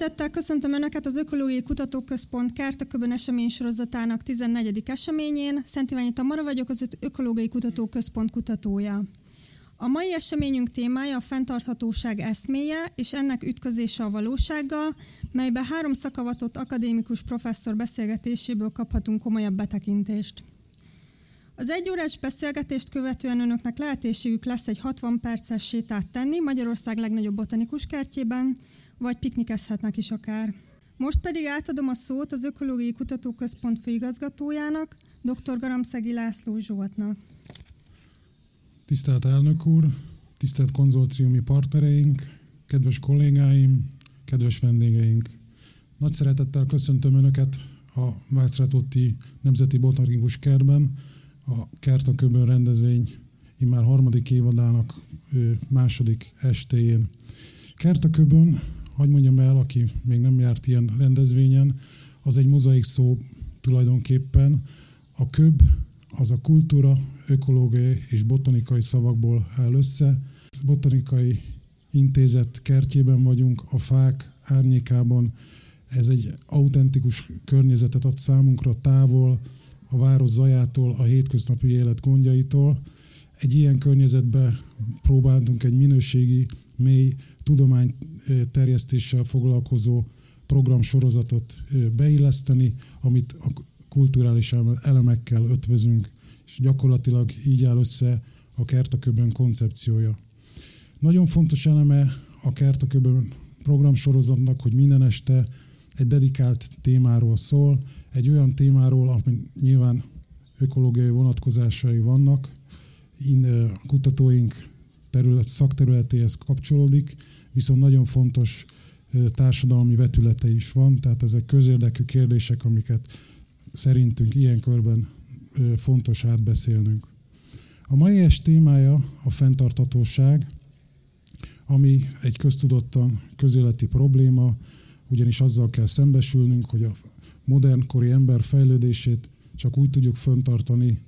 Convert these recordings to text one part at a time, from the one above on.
Szeretettel köszöntöm Önöket az Ökológiai Kutatóközpont Kártaköbön esemény sorozatának 14. eseményén. Szent Iványi Tamara vagyok, az Ökológiai Kutatóközpont kutatója. A mai eseményünk témája a fenntarthatóság eszméje és ennek ütközése a valósággal, melybe három szakavatott akadémikus professzor beszélgetéséből kaphatunk komolyabb betekintést. Az egyórás beszélgetést követően önöknek lehetőségük lesz egy 60 perces sétát tenni Magyarország legnagyobb botanikus kertjében, vagy piknikezhetnek is akár. Most pedig átadom a szót az Ökológiai Kutatóközpont főigazgatójának, dr. Garamszegi László Zsoltnak. Tisztelt elnök úr, tisztelt konzorciumi partnereink, kedves kollégáim, kedves vendégeink! Nagy szeretettel köszöntöm Önöket a Vácrátotti Nemzeti Botanikus Kertben, a Kertaköbön rendezvény immár harmadik évadának második estéjén. Kertaköbön, hagyd mondjam el, aki még nem járt ilyen rendezvényen, az egy mozaik szó tulajdonképpen. A köb az a kultúra, ökológiai és botanikai szavakból áll össze. Botanikai intézet kertjében vagyunk, a fák árnyékában. Ez egy autentikus környezetet ad számunkra távol, a város zajától, a hétköznapi élet gondjaitól. Egy ilyen környezetben próbáltunk egy minőségi, mély tudományterjesztéssel foglalkozó programsorozatot beilleszteni, amit a kulturális elemekkel ötvözünk, és gyakorlatilag így áll össze a Kertaköbön koncepciója. Nagyon fontos eleme a Kertaköbön programsorozatnak, hogy minden este egy dedikált témáról szól, egy olyan témáról, ami nyilván ökológiai vonatkozásai vannak, in, kutatóink terület, szakterületéhez kapcsolódik, viszont nagyon fontos társadalmi vetülete is van, tehát ezek közérdekű kérdések, amiket szerintünk ilyen körben fontos átbeszélnünk. A mai est témája a fenntartatóság, ami egy köztudottan közéleti probléma, ugyanis azzal kell szembesülnünk, hogy a modernkori ember fejlődését csak úgy tudjuk föntartani,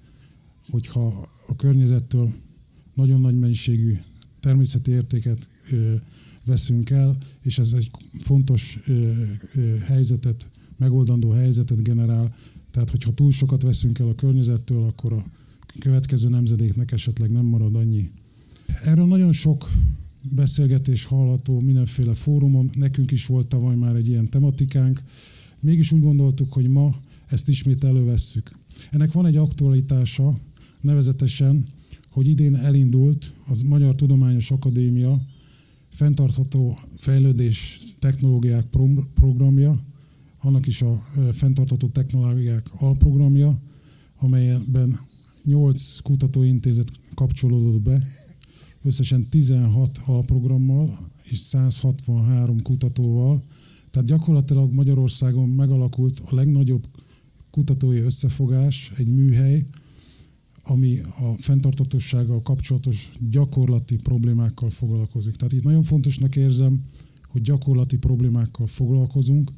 hogyha a környezettől nagyon nagy mennyiségű természeti értéket veszünk el, és ez egy fontos helyzetet, megoldandó helyzetet generál. Tehát, hogyha túl sokat veszünk el a környezettől, akkor a következő nemzedéknek esetleg nem marad annyi. Erről nagyon sok beszélgetés hallható mindenféle fórumon, nekünk is volt tavaly már egy ilyen tematikánk, mégis úgy gondoltuk, hogy ma ezt ismét elővesszük. Ennek van egy aktualitása, nevezetesen, hogy idén elindult az Magyar Tudományos Akadémia fenntartható fejlődés technológiák programja, annak is a fenntartható technológiák alprogramja, amelyben 8 kutatóintézet kapcsolódott be, összesen 16 alprogrammal és 163 kutatóval. Tehát gyakorlatilag Magyarországon megalakult a legnagyobb kutatói összefogás, egy műhely, ami a fenntartatósággal kapcsolatos gyakorlati problémákkal foglalkozik. Tehát itt nagyon fontosnak érzem, hogy gyakorlati problémákkal foglalkozunk,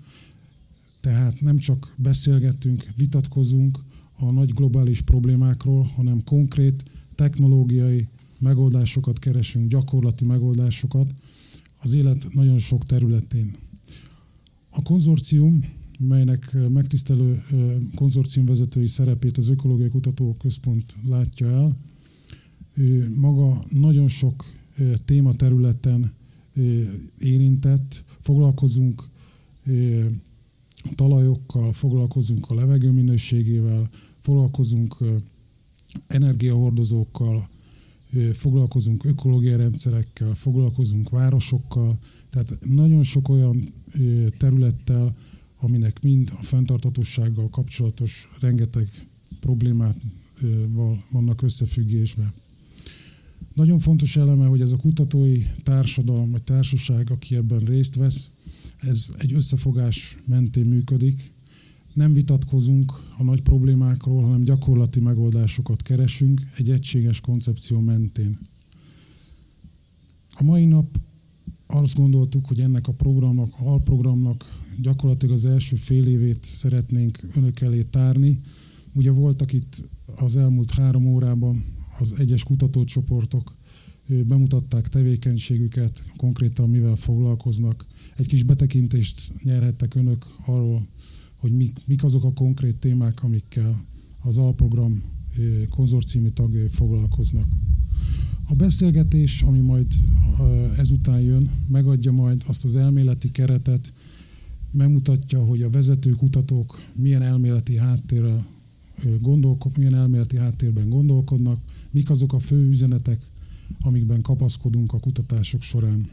tehát nem csak beszélgetünk, vitatkozunk a nagy globális problémákról, hanem konkrét technológiai megoldásokat keresünk, gyakorlati megoldásokat az élet nagyon sok területén. A konzorcium, melynek megtisztelő konzorciumvezetői szerepét az Ökológiai Kutatóközpont látja el, maga nagyon sok tématerületen érintett, foglalkozunk talajokkal, foglalkozunk a levegő minőségével, foglalkozunk energiahordozókkal, foglalkozunk ökológiai rendszerekkel, foglalkozunk városokkal, tehát nagyon sok olyan területtel, aminek mind a fenntartatósággal kapcsolatos rengeteg problémát vannak összefüggésben. Nagyon fontos eleme, hogy ez a kutatói társadalom vagy társaság, aki ebben részt vesz, ez egy összefogás mentén működik. Nem vitatkozunk a nagy problémákról, hanem gyakorlati megoldásokat keresünk egy egységes koncepció mentén. A mai nap azt gondoltuk, hogy ennek a programnak, a alprogramnak gyakorlatilag az első fél évét szeretnénk önök elé tárni. Ugye voltak itt az elmúlt három órában az egyes kutatócsoportok bemutatták tevékenységüket, konkrétan mivel foglalkoznak. Egy kis betekintést nyerhettek önök arról, hogy mik, mik azok a konkrét témák, amikkel az alprogram konzorciumi tagjai foglalkoznak. A beszélgetés, ami majd ezután jön, megadja majd azt az elméleti keretet, megmutatja, hogy a vezető kutatók milyen elméleti háttérrel gondolkodnak, milyen elméleti háttérben gondolkodnak, mik azok a fő üzenetek, amikben kapaszkodunk a kutatások során.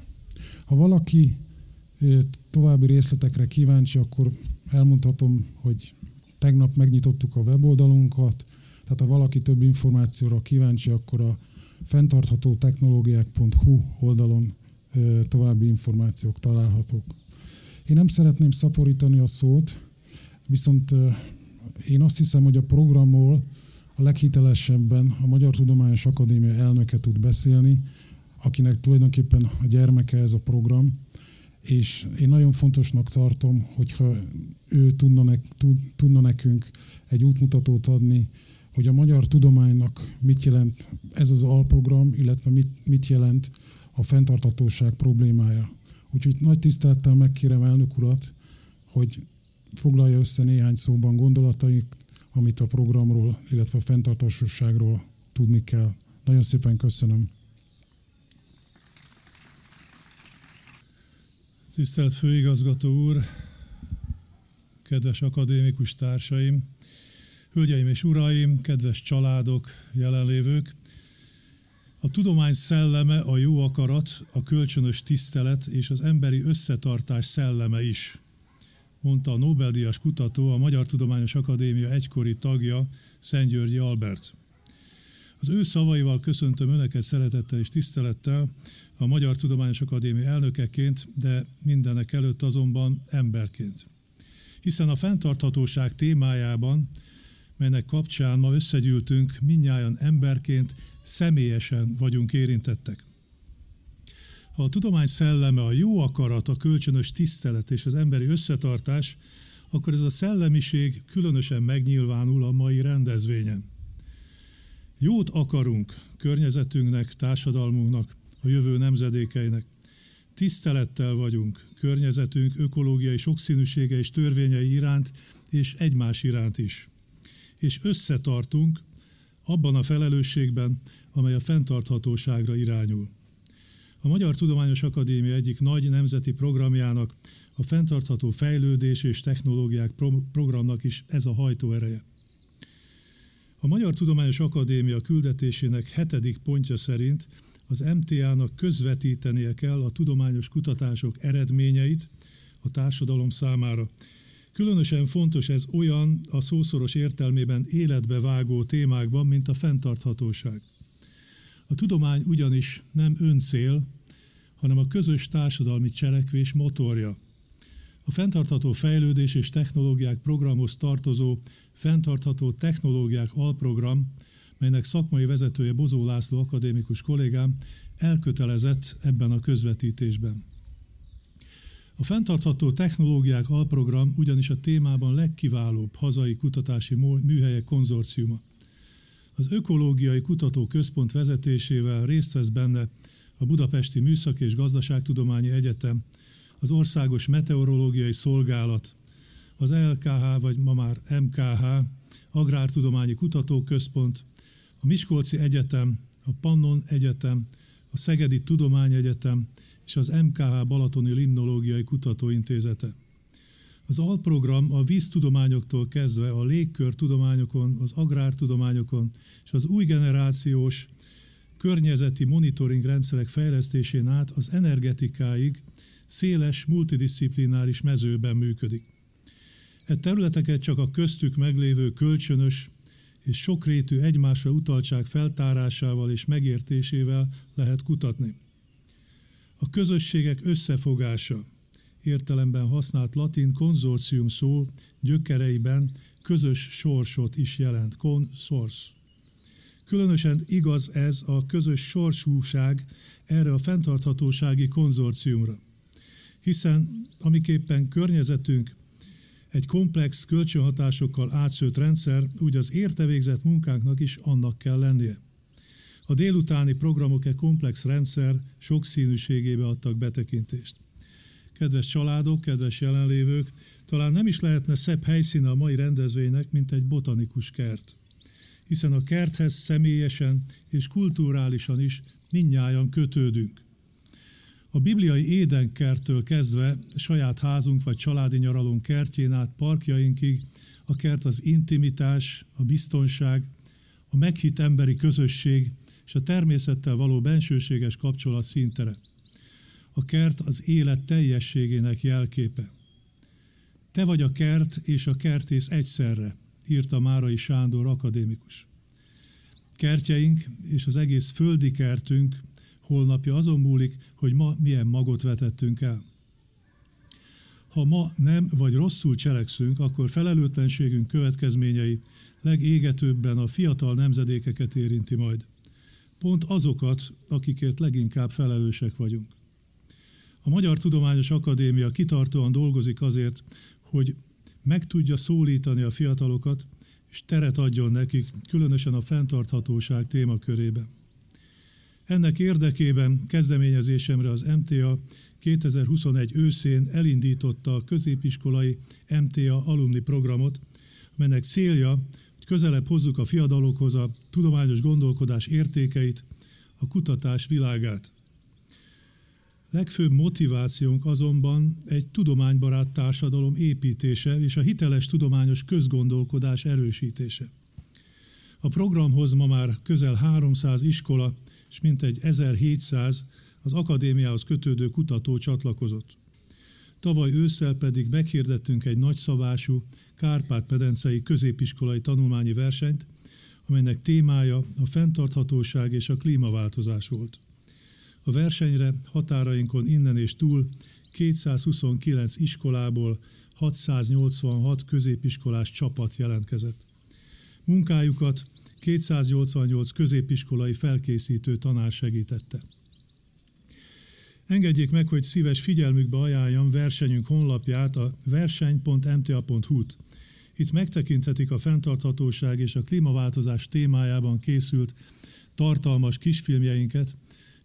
Ha valaki további részletekre kíváncsi, akkor elmondhatom, hogy tegnap megnyitottuk a weboldalunkat, tehát ha valaki több információra kíváncsi, akkor a fenntartható technológiák.hu oldalon további információk találhatók. Én nem szeretném szaporítani a szót, viszont én azt hiszem, hogy a programról a leghitelesebben a Magyar Tudományos Akadémia elnöke tud beszélni, akinek tulajdonképpen a gyermeke ez a program, és én nagyon fontosnak tartom, hogyha ő tudna, ne, tudna nekünk egy útmutatót adni, hogy a magyar tudománynak mit jelent ez az alprogram, illetve mit, mit jelent a fenntartatóság problémája. Úgyhogy nagy tisztelettel megkérem elnök urat, hogy foglalja össze néhány szóban gondolataik, amit a programról, illetve a fenntartásosságról tudni kell. Nagyon szépen köszönöm. Tisztelt Főigazgató úr, kedves akadémikus társaim, hölgyeim és uraim, kedves családok, jelenlévők! A tudomány szelleme a jó akarat, a kölcsönös tisztelet és az emberi összetartás szelleme is mondta a Nobel-díjas kutató, a Magyar Tudományos Akadémia egykori tagja, Györgyi Albert. Az ő szavaival köszöntöm Önöket szeretettel és tisztelettel a Magyar Tudományos Akadémia elnökeként, de mindenek előtt azonban emberként. Hiszen a fenntarthatóság témájában, melynek kapcsán ma összegyűltünk, minnyáján emberként, személyesen vagyunk érintettek. Ha a tudomány szelleme, a jó akarat, a kölcsönös tisztelet és az emberi összetartás, akkor ez a szellemiség különösen megnyilvánul a mai rendezvényen. Jót akarunk környezetünknek, társadalmunknak, a jövő nemzedékeinek. Tisztelettel vagyunk környezetünk ökológiai sokszínűsége és törvényei iránt, és egymás iránt is. És összetartunk abban a felelősségben, amely a fenntarthatóságra irányul. A Magyar Tudományos Akadémia egyik nagy nemzeti programjának, a fenntartható fejlődés és technológiák programnak is ez a hajtóereje. A Magyar Tudományos Akadémia küldetésének hetedik pontja szerint az MTA-nak közvetítenie kell a tudományos kutatások eredményeit a társadalom számára. Különösen fontos ez olyan a szószoros értelmében életbe vágó témákban, mint a fenntarthatóság. A tudomány ugyanis nem öncél, hanem a közös társadalmi cselekvés motorja. A fenntartható fejlődés és technológiák programhoz tartozó fenntartható technológiák alprogram, melynek szakmai vezetője Bozó László akadémikus kollégám elkötelezett ebben a közvetítésben. A fenntartható technológiák alprogram ugyanis a témában legkiválóbb hazai kutatási műhelyek konzorciuma. Az Ökológiai Kutatóközpont vezetésével részt vesz benne a Budapesti Műszak és Gazdaságtudományi Egyetem, az Országos Meteorológiai Szolgálat, az LKH, vagy ma már MKH, Agrártudományi Kutatóközpont, a Miskolci Egyetem, a Pannon Egyetem, a Szegedi Tudományegyetem és az MKH Balatoni Limnológiai Kutatóintézete. Az alprogram a víztudományoktól kezdve a légkörtudományokon, az agrártudományokon és az új generációs környezeti monitoring rendszerek fejlesztésén át az energetikáig széles, multidisziplináris mezőben működik. E területeket csak a köztük meglévő kölcsönös és sokrétű egymásra utaltság feltárásával és megértésével lehet kutatni. A közösségek összefogása, értelemben használt latin konzorcium szó gyökereiben közös sorsot is jelent, consors. Különösen igaz ez a közös sorsúság erre a fenntarthatósági konzorciumra. Hiszen amiképpen környezetünk egy komplex kölcsönhatásokkal átszőtt rendszer, úgy az érte végzett munkánknak is annak kell lennie. A délutáni programok egy komplex rendszer sokszínűségébe adtak betekintést. Kedves családok, kedves jelenlévők, talán nem is lehetne szebb helyszíne a mai rendezvénynek, mint egy botanikus kert. Hiszen a kerthez személyesen és kulturálisan is mindnyájan kötődünk. A bibliai édenkerttől kezdve saját házunk vagy családi nyaralunk kertjén át parkjainkig a kert az intimitás, a biztonság, a meghitt emberi közösség és a természettel való bensőséges kapcsolat színtere. A kert az élet teljességének jelképe. Te vagy a kert és a kertész egyszerre, írta Márai Sándor akadémikus. Kertjeink és az egész földi kertünk holnapja azon múlik, hogy ma milyen magot vetettünk el. Ha ma nem vagy rosszul cselekszünk, akkor felelőtlenségünk következményei legégetőbben a fiatal nemzedékeket érinti majd. Pont azokat, akikért leginkább felelősek vagyunk. A Magyar Tudományos Akadémia kitartóan dolgozik azért, hogy meg tudja szólítani a fiatalokat, és teret adjon nekik, különösen a fenntarthatóság témakörében. Ennek érdekében kezdeményezésemre az MTA 2021 őszén elindította a középiskolai MTA alumni programot, melynek célja, közelebb hozzuk a fiatalokhoz a tudományos gondolkodás értékeit, a kutatás világát. Legfőbb motivációnk azonban egy tudománybarát társadalom építése és a hiteles tudományos közgondolkodás erősítése. A programhoz ma már közel 300 iskola és mintegy 1700 az akadémiához kötődő kutató csatlakozott. Tavaly ősszel pedig meghirdettünk egy nagyszabású Kárpát-pedencei középiskolai tanulmányi versenyt, amelynek témája a fenntarthatóság és a klímaváltozás volt. A versenyre határainkon innen és túl 229 iskolából 686 középiskolás csapat jelentkezett. Munkájukat 288 középiskolai felkészítő tanár segítette. Engedjék meg, hogy szíves figyelmükbe ajánljam versenyünk honlapját, a verseny.mta.hu-t. Itt megtekinthetik a fenntarthatóság és a klímaváltozás témájában készült tartalmas kisfilmjeinket,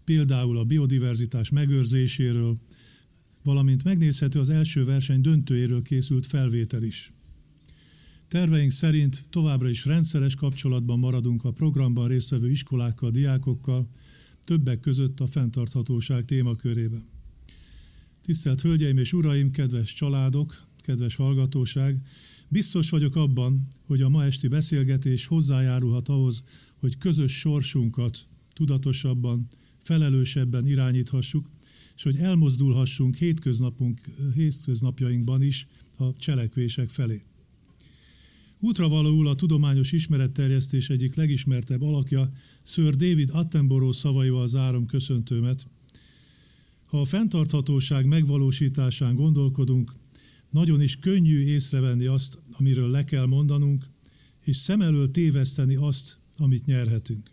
például a biodiverzitás megőrzéséről, valamint megnézhető az első verseny döntőjéről készült felvétel is. Terveink szerint továbbra is rendszeres kapcsolatban maradunk a programban résztvevő iskolákkal, diákokkal, többek között a fenntarthatóság témakörében. Tisztelt Hölgyeim és Uraim, kedves családok, kedves hallgatóság, biztos vagyok abban, hogy a ma esti beszélgetés hozzájárulhat ahhoz, hogy közös sorsunkat tudatosabban, felelősebben irányíthassuk, és hogy elmozdulhassunk hétköznapunk, hétköznapjainkban is a cselekvések felé. Útravalóul a tudományos ismeretterjesztés egyik legismertebb alakja, Sir David Attenborough szavaival zárom köszöntőmet. Ha a fenntarthatóság megvalósításán gondolkodunk, nagyon is könnyű észrevenni azt, amiről le kell mondanunk, és szem elől téveszteni azt, amit nyerhetünk.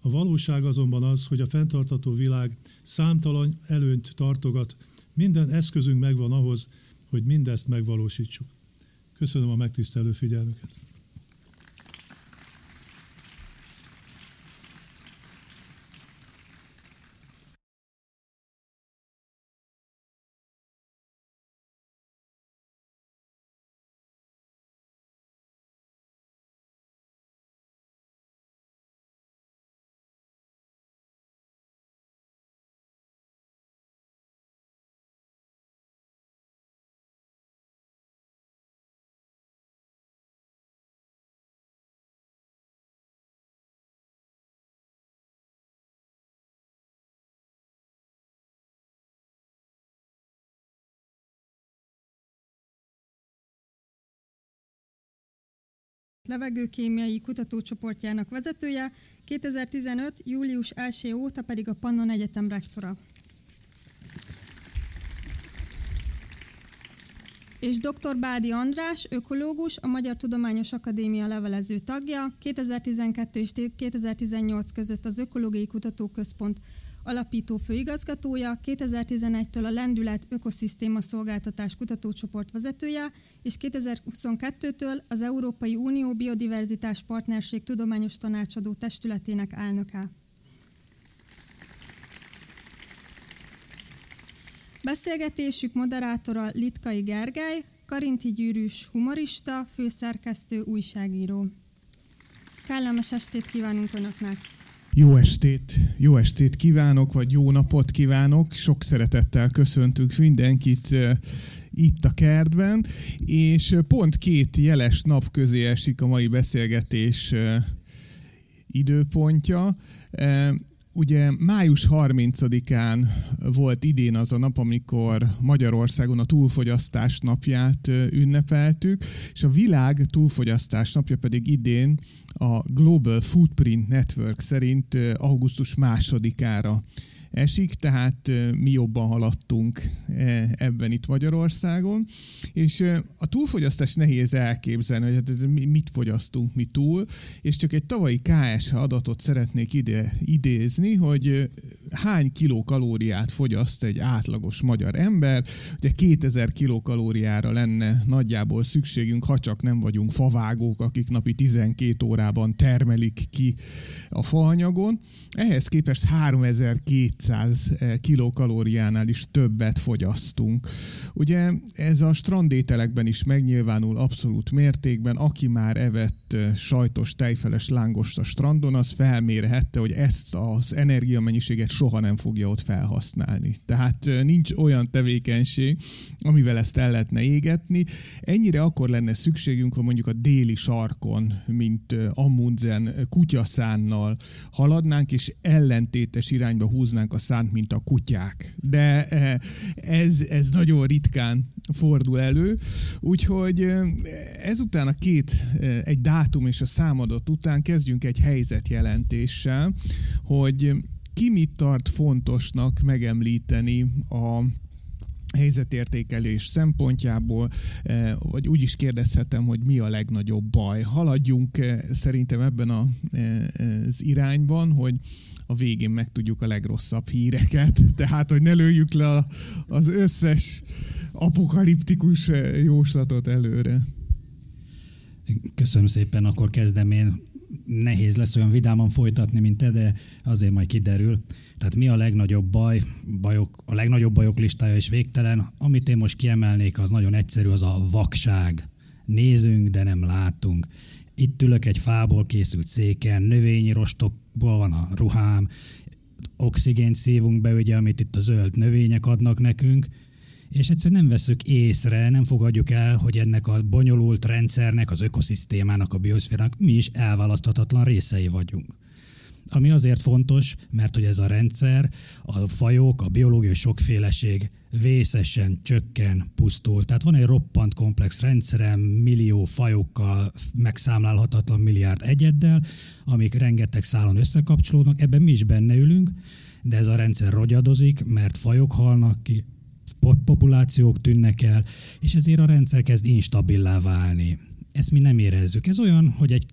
A valóság azonban az, hogy a fenntartható világ számtalan előnyt tartogat, minden eszközünk megvan ahhoz, hogy mindezt megvalósítsuk. Köszönöm a megtisztelő figyelmüket. Levegőkémiai kutatócsoportjának vezetője, 2015. július 1 óta pedig a Pannon Egyetem rektora. és dr. Bádi András, ökológus, a Magyar Tudományos Akadémia levelező tagja, 2012 és 2018 között az Ökológiai Kutatóközpont alapító főigazgatója, 2011-től a Lendület Ökoszisztéma Szolgáltatás Kutatócsoport vezetője, és 2022-től az Európai Unió Biodiverzitás Partnerség Tudományos Tanácsadó Testületének elnöke. Beszélgetésük moderátora Litkai Gergely, Karinti Gyűrűs humorista, főszerkesztő, újságíró. Kellemes estét kívánunk Önöknek! Jó estét, jó estét kívánok, vagy jó napot kívánok. Sok szeretettel köszöntünk mindenkit eh, itt a kertben, és pont két jeles nap közé esik a mai beszélgetés eh, időpontja. Ugye május 30-án volt idén az a nap, amikor Magyarországon a túlfogyasztás napját ünnepeltük, és a világ túlfogyasztás napja pedig idén a Global Footprint Network szerint augusztus másodikára esik, tehát mi jobban haladtunk e, ebben itt Magyarországon, és a túlfogyasztás nehéz elképzelni, hogy hát mit fogyasztunk mi túl, és csak egy tavalyi KSH adatot szeretnék ide idézni, hogy hány kilokalóriát fogyaszt egy átlagos magyar ember, ugye 2000 kilokalóriára lenne nagyjából szükségünk, ha csak nem vagyunk favágók, akik napi 12 órában termelik ki a faanyagon. Ehhez képest 3200 200 eh, kilokalóriánál is többet fogyasztunk. Ugye ez a strandételekben is megnyilvánul abszolút mértékben, aki már evett eh, sajtos, tejfeles lángost a strandon, az felmérhette, hogy ezt az energiamennyiséget soha nem fogja ott felhasználni. Tehát eh, nincs olyan tevékenység, amivel ezt el lehetne égetni. Ennyire akkor lenne szükségünk, hogy mondjuk a déli sarkon, mint Amundsen kutyaszánnal haladnánk, és ellentétes irányba húznánk a szánt, mint a kutyák. De eh, ez, ez nagyon ritkán fordul elő, úgyhogy eh, ezután a két, eh, egy dátum és a számadat után kezdjünk egy helyzetjelentéssel, hogy ki mit tart fontosnak megemlíteni a helyzetértékelés szempontjából, vagy úgy is kérdezhetem, hogy mi a legnagyobb baj. Haladjunk szerintem ebben az irányban, hogy a végén megtudjuk a legrosszabb híreket. Tehát, hogy ne lőjük le az összes apokaliptikus jóslatot előre. Köszönöm szépen, akkor kezdem én. Nehéz lesz olyan vidáman folytatni, mint te, de azért majd kiderül. Tehát mi a legnagyobb baj? Bajok, a legnagyobb bajok listája is végtelen. Amit én most kiemelnék, az nagyon egyszerű, az a vakság. Nézünk, de nem látunk. Itt ülök egy fából készült széken, növényi rostokból van a ruhám, oxigént szívunk be, ugye, amit itt a zöld növények adnak nekünk, és egyszerűen nem veszük észre, nem fogadjuk el, hogy ennek a bonyolult rendszernek, az ökoszisztémának, a bioszférának mi is elválaszthatatlan részei vagyunk ami azért fontos, mert hogy ez a rendszer, a fajok, a biológiai sokféleség vészesen csökken, pusztul. Tehát van egy roppant komplex rendszerem, millió fajokkal, megszámlálhatatlan milliárd egyeddel, amik rengeteg szálon összekapcsolódnak, ebben mi is benne ülünk, de ez a rendszer rogyadozik, mert fajok halnak ki, populációk tűnnek el, és ezért a rendszer kezd instabilá válni. Ezt mi nem érezzük. Ez olyan, hogy egy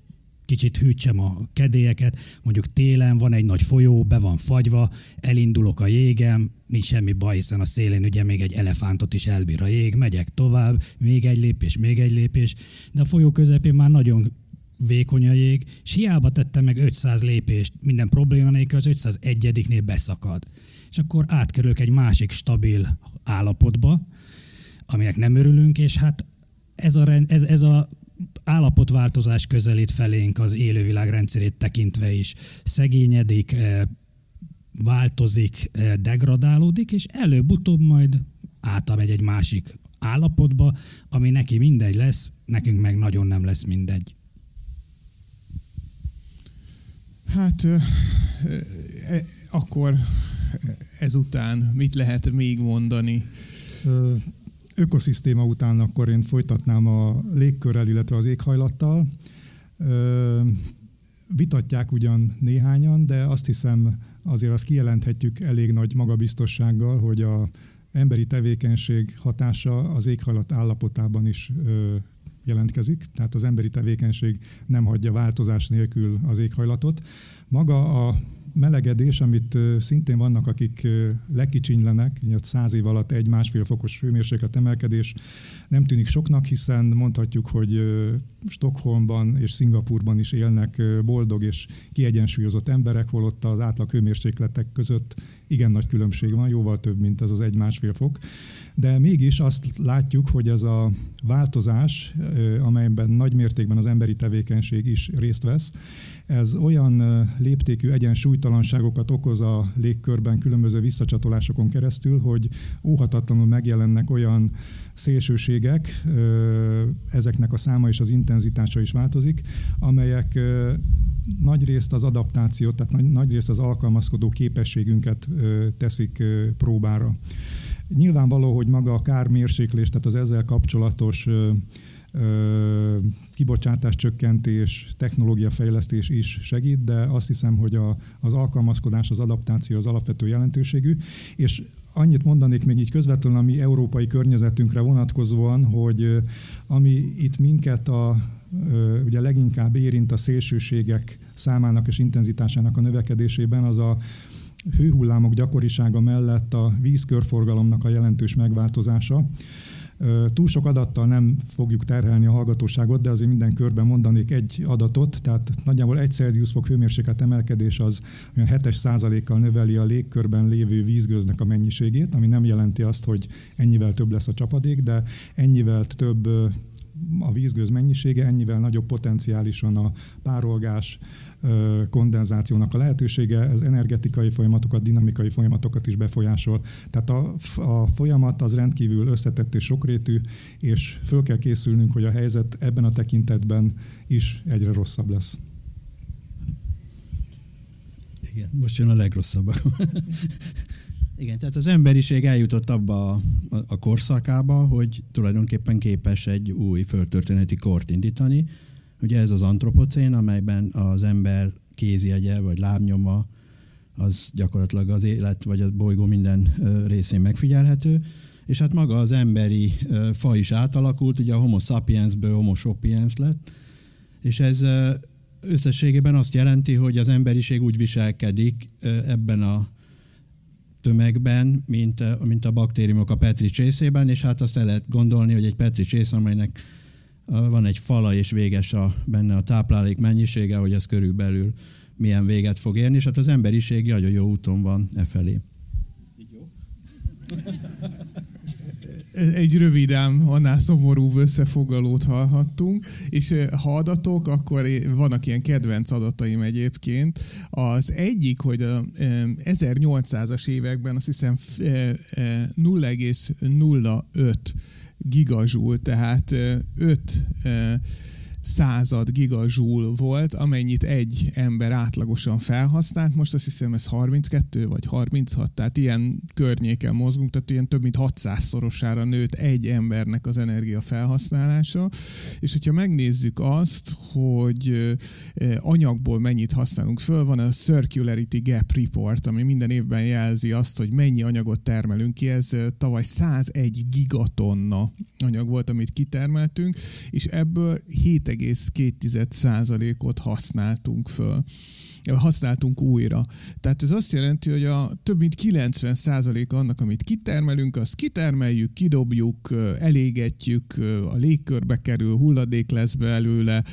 kicsit hűtsem a kedélyeket, mondjuk télen van egy nagy folyó, be van fagyva, elindulok a jégem, nincs semmi baj, hiszen a szélén ugye még egy elefántot is elbír a jég, megyek tovább, még egy lépés, még egy lépés, de a folyó közepén már nagyon vékony a jég, és hiába tettem meg 500 lépést, minden probléma nélkül az 501-nél beszakad. És akkor átkerülök egy másik stabil állapotba, aminek nem örülünk, és hát ez a, ez, ez a állapotváltozás közelít felénk az élővilág rendszerét tekintve is. Szegényedik, eh, változik, eh, degradálódik, és előbb-utóbb majd átamegy egy másik állapotba, ami neki mindegy lesz, nekünk meg nagyon nem lesz mindegy. Hát akkor ezután mit lehet még mondani? Ökoszisztéma után akkor én folytatnám a légkörrel, illetve az éghajlattal. Vitatják ugyan néhányan, de azt hiszem azért azt kijelenthetjük elég nagy magabiztossággal, hogy a emberi tevékenység hatása az éghajlat állapotában is jelentkezik, tehát az emberi tevékenység nem hagyja változás nélkül az éghajlatot. Maga a melegedés, amit szintén vannak, akik lekicsinylenek, ugye 100 év alatt egy-másfél fokos hőmérséklet emelkedés nem tűnik soknak, hiszen mondhatjuk, hogy Stockholmban és Szingapurban is élnek boldog és kiegyensúlyozott emberek, holott az átlag hőmérsékletek között igen nagy különbség van, jóval több, mint ez az egy-másfél fok. De mégis azt látjuk, hogy ez a változás, amelyben nagy mértékben az emberi tevékenység is részt vesz, ez olyan léptékű egyensúlytalanságokat okoz a légkörben különböző visszacsatolásokon keresztül, hogy óhatatlanul megjelennek olyan szélsőségek, ezeknek a száma és az intenzitása is változik, amelyek nagyrészt az adaptációt, tehát nagyrészt az alkalmazkodó képességünket teszik próbára. Nyilvánvaló, hogy maga a kármérséklés, tehát az ezzel kapcsolatos kibocsátás csökkentés, technológiafejlesztés is segít, de azt hiszem, hogy a, az alkalmazkodás, az adaptáció az alapvető jelentőségű, és annyit mondanék még így közvetlenül a mi európai környezetünkre vonatkozóan, hogy ami itt minket a ugye leginkább érint a szélsőségek számának és intenzitásának a növekedésében, az a hőhullámok gyakorisága mellett a vízkörforgalomnak a jelentős megváltozása. Túl sok adattal nem fogjuk terhelni a hallgatóságot, de azért minden körben mondanék egy adatot, tehát nagyjából egy Celsius fok hőmérséklet emelkedés az olyan 7 százalékkal növeli a légkörben lévő vízgőznek a mennyiségét, ami nem jelenti azt, hogy ennyivel több lesz a csapadék, de ennyivel több a vízgőz mennyisége, ennyivel nagyobb potenciálisan a párolgás, kondenzációnak a lehetősége, ez energetikai folyamatokat, dinamikai folyamatokat is befolyásol. Tehát a, a folyamat az rendkívül összetett és sokrétű, és föl kell készülnünk, hogy a helyzet ebben a tekintetben is egyre rosszabb lesz. Igen, most jön a legrosszabb. Igen, tehát az emberiség eljutott abba a, a korszakába, hogy tulajdonképpen képes egy új földtörténeti kort indítani. Ugye ez az antropocén, amelyben az ember kézjegye vagy lábnyoma az gyakorlatilag az élet vagy a bolygó minden részén megfigyelhető, és hát maga az emberi fa is átalakult, ugye a homo sapiensből homo sapiens lett, és ez összességében azt jelenti, hogy az emberiség úgy viselkedik ebben a tömegben, mint, mint a baktériumok a Petri csészében, és hát azt el lehet gondolni, hogy egy Petri csész, amelynek van egy fala és véges a, benne a táplálék mennyisége, hogy ez körülbelül milyen véget fog érni, és hát az emberiség nagyon jó úton van e felé. Így jó? egy rövidám, annál szomorúbb összefoglalót hallhattunk, és ha adatok, akkor vannak ilyen kedvenc adataim egyébként. Az egyik, hogy a 1800-as években azt hiszem 0,05 gigazsúl, tehát 5 század gigazsúl volt, amennyit egy ember átlagosan felhasznált. Most azt hiszem ez 32 vagy 36, tehát ilyen környéken mozgunk, tehát ilyen több mint 600-szorosára nőtt egy embernek az energia felhasználása. És hogyha megnézzük azt, hogy anyagból mennyit használunk föl, van a Circularity Gap Report, ami minden évben jelzi azt, hogy mennyi anyagot termelünk ki. Ez tavaly 101 gigatonna anyag volt, amit kitermeltünk, és ebből 7 2,2%-ot használtunk föl. Használtunk újra. Tehát ez azt jelenti, hogy a több mint 90% annak, amit kitermelünk, azt kitermeljük, kidobjuk, elégetjük, a légkörbe kerül, hulladék lesz belőle,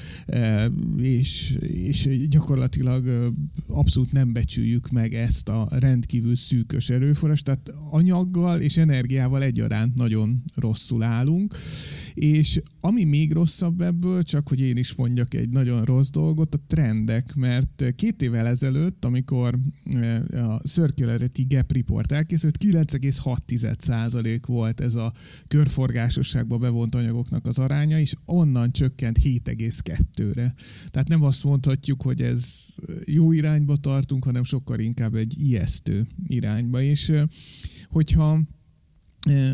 és, és gyakorlatilag abszolút nem becsüljük meg ezt a rendkívül szűkös erőforrás, tehát anyaggal és energiával egyaránt nagyon rosszul állunk, és ami még rosszabb ebből, csak hogy én is mondjak egy nagyon rossz dolgot, a trendek, mert két évvel ezelőtt, amikor eh, a Circularity Gap Report elkészült, 9,6% volt ez a körforgásosságba bevont anyagoknak az aránya, és onnan csökkent 7,2-re. Tehát nem azt mondhatjuk, hogy ez jó irányba tartunk, hanem sokkal inkább egy ijesztő irányba. És eh, hogyha eh,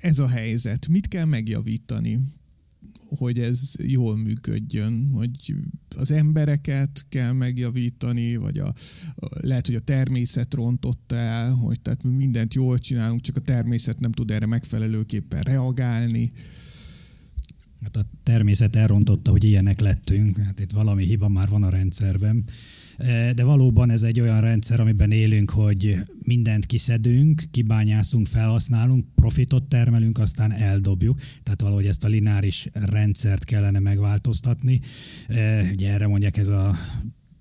ez a helyzet. Mit kell megjavítani, hogy ez jól működjön, hogy az embereket kell megjavítani, vagy a, lehet, hogy a természet rontotta el, hogy tehát mindent jól csinálunk, csak a természet nem tud erre megfelelőképpen reagálni. Hát a természet elrontotta, hogy ilyenek lettünk, hát itt valami hiba már van a rendszerben. De valóban ez egy olyan rendszer, amiben élünk, hogy mindent kiszedünk, kibányászunk, felhasználunk, profitot termelünk, aztán eldobjuk. Tehát valahogy ezt a lineáris rendszert kellene megváltoztatni. Ugye erre mondják ez a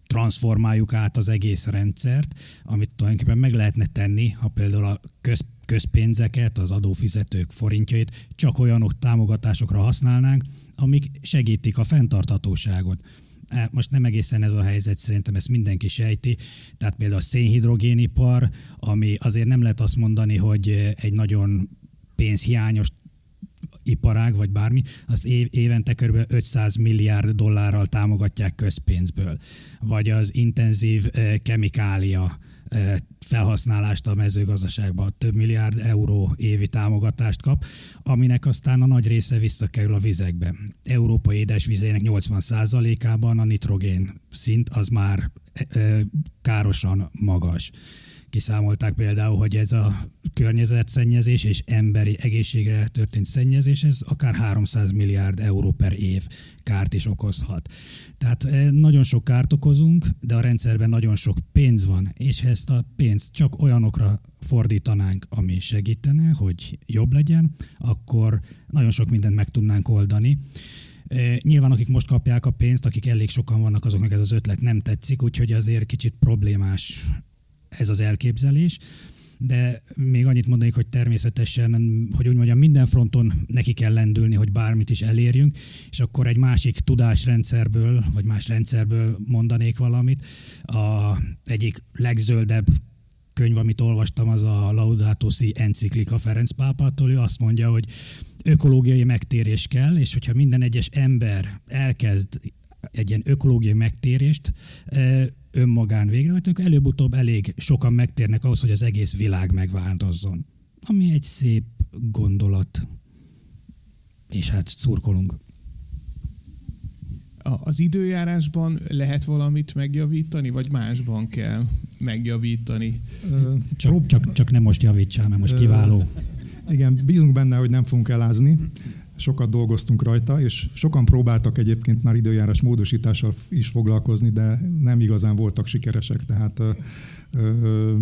transformáljuk át az egész rendszert, amit tulajdonképpen meg lehetne tenni, ha például a köz, közpénzeket, az adófizetők forintjait csak olyanok támogatásokra használnánk, amik segítik a fenntarthatóságot. Most nem egészen ez a helyzet, szerintem ezt mindenki sejti. Tehát például a szénhidrogénipar, ami azért nem lehet azt mondani, hogy egy nagyon pénzhiányos iparág, vagy bármi, az évente kb. 500 milliárd dollárral támogatják közpénzből. Vagy az intenzív kemikália felhasználást a mezőgazdaságban több milliárd euró évi támogatást kap, aminek aztán a nagy része visszakerül a vizekbe. Európa édesvizének 80%-ában a nitrogén szint az már károsan magas. Kiszámolták például, hogy ez a környezetszennyezés és emberi egészségre történt szennyezés, ez akár 300 milliárd euró per év kárt is okozhat. Tehát eh, nagyon sok kárt okozunk, de a rendszerben nagyon sok pénz van, és ezt a pénzt csak olyanokra fordítanánk, ami segítene, hogy jobb legyen, akkor nagyon sok mindent meg tudnánk oldani. Eh, nyilván akik most kapják a pénzt, akik elég sokan vannak, azoknak ez az ötlet nem tetszik, úgyhogy azért kicsit problémás ez az elképzelés de még annyit mondanék, hogy természetesen, hogy úgy mondjam, minden fronton neki kell lendülni, hogy bármit is elérjünk, és akkor egy másik tudásrendszerből, vagy más rendszerből mondanék valamit. A egyik legzöldebb könyv, amit olvastam, az a Laudato Si enciklika Ferenc pápától, ő azt mondja, hogy ökológiai megtérés kell, és hogyha minden egyes ember elkezd egy ilyen ökológiai megtérést önmagán végrehajtani, előbb-utóbb elég sokan megtérnek ahhoz, hogy az egész világ megváltozzon. Ami egy szép gondolat. És hát szurkolunk. Az időjárásban lehet valamit megjavítani, vagy másban kell megjavítani? Csak, csak, csak nem most javítsál, mert most kiváló. Igen, bízunk benne, hogy nem fogunk elázni sokat dolgoztunk rajta, és sokan próbáltak egyébként már időjárás módosítással is foglalkozni, de nem igazán voltak sikeresek, tehát ö, ö,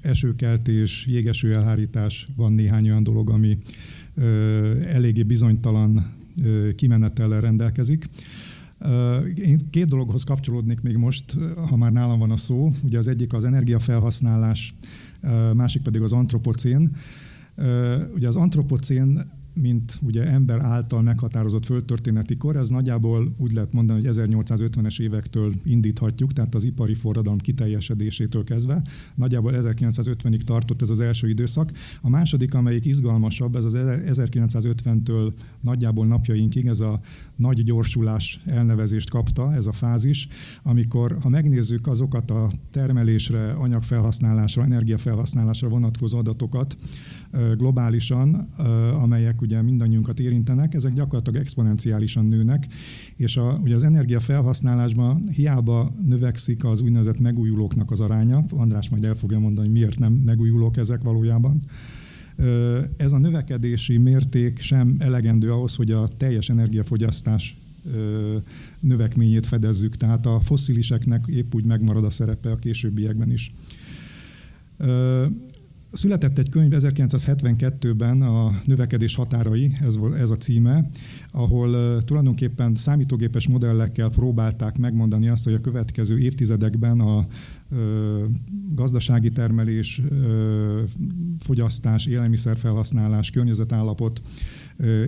esőkeltés, jégeső elhárítás, van néhány olyan dolog, ami ö, eléggé bizonytalan ö, kimenetellel rendelkezik. Én két dologhoz kapcsolódnék még most, ha már nálam van a szó. Ugye az egyik az energiafelhasználás, másik pedig az antropocén. Ugye az antropocén mint ugye ember által meghatározott földtörténeti kor, ez nagyjából úgy lehet mondani, hogy 1850-es évektől indíthatjuk, tehát az ipari forradalom kiteljesedésétől kezdve. Nagyjából 1950-ig tartott ez az első időszak. A második, amelyik izgalmasabb, ez az 1950-től nagyjából napjainkig, ez a nagy gyorsulás elnevezést kapta, ez a fázis, amikor, ha megnézzük azokat a termelésre, anyagfelhasználásra, energiafelhasználásra vonatkozó adatokat globálisan, amelyek ugye mindannyiunkat érintenek, ezek gyakorlatilag exponenciálisan nőnek, és a, ugye az energiafelhasználásban hiába növekszik az úgynevezett megújulóknak az aránya, András majd el fogja mondani, hogy miért nem megújulók ezek valójában, ez a növekedési mérték sem elegendő ahhoz, hogy a teljes energiafogyasztás növekményét fedezzük, tehát a fossziliseknek épp úgy megmarad a szerepe a későbbiekben is. Született egy könyv 1972-ben a növekedés határai, ez, ez a címe, ahol tulajdonképpen számítógépes modellekkel próbálták megmondani azt, hogy a következő évtizedekben a gazdasági termelés, fogyasztás, élelmiszerfelhasználás, környezetállapot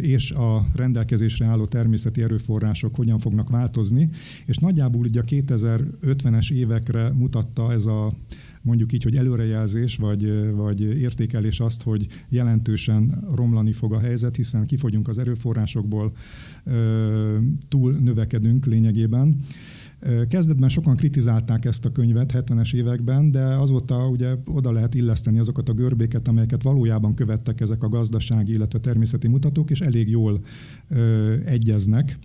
és a rendelkezésre álló természeti erőforrások hogyan fognak változni, és nagyjából ugye a 2050-es évekre mutatta ez a mondjuk így, hogy előrejelzés vagy, vagy értékelés azt, hogy jelentősen romlani fog a helyzet, hiszen kifogyunk az erőforrásokból, túl növekedünk lényegében. Kezdetben sokan kritizálták ezt a könyvet 70-es években, de azóta ugye oda lehet illeszteni azokat a görbéket, amelyeket valójában követtek ezek a gazdasági, illetve természeti mutatók, és elég jól ö, egyeznek.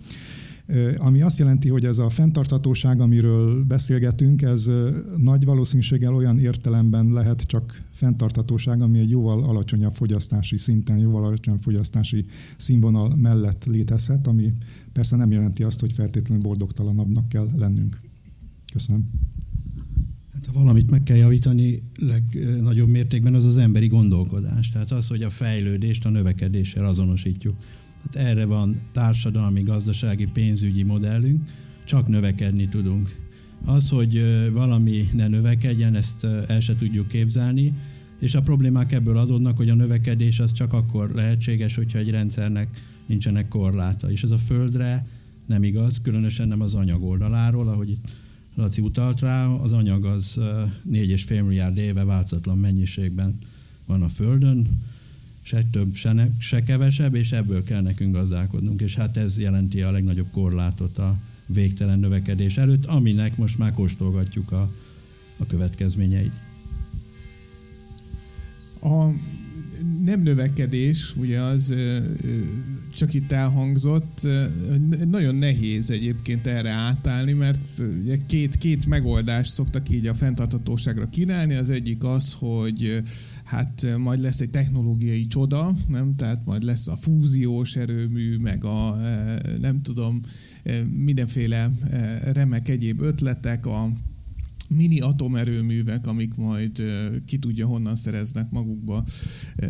Ami azt jelenti, hogy ez a fenntarthatóság, amiről beszélgetünk, ez nagy valószínűséggel olyan értelemben lehet csak fenntarthatóság, ami egy jóval alacsonyabb fogyasztási szinten, jóval alacsonyabb fogyasztási színvonal mellett létezhet, ami persze nem jelenti azt, hogy feltétlenül boldogtalanabbnak kell lennünk. Köszönöm. Hát ha valamit meg kell javítani legnagyobb mértékben, az az emberi gondolkodás. Tehát az, hogy a fejlődést a növekedéssel azonosítjuk. Tehát erre van társadalmi, gazdasági, pénzügyi modellünk, csak növekedni tudunk. Az, hogy valami ne növekedjen, ezt el se tudjuk képzelni, és a problémák ebből adódnak, hogy a növekedés az csak akkor lehetséges, hogyha egy rendszernek nincsenek korláta. És ez a földre nem igaz, különösen nem az anyag oldaláról, ahogy itt Laci utalt rá, az anyag az 4,5 milliárd éve változatlan mennyiségben van a Földön, se több, se, ne, se kevesebb, és ebből kell nekünk gazdálkodnunk, és hát ez jelenti a legnagyobb korlátot a végtelen növekedés előtt, aminek most már kóstolgatjuk a, a következményeit. A nem növekedés, ugye az csak itt elhangzott, nagyon nehéz egyébként erre átállni, mert ugye két, két megoldást szoktak így a fenntartatóságra kínálni. Az egyik az, hogy hát majd lesz egy technológiai csoda, nem? Tehát majd lesz a fúziós erőmű, meg a nem tudom, mindenféle remek egyéb ötletek, a mini atomerőművek, amik majd ki tudja honnan szereznek magukba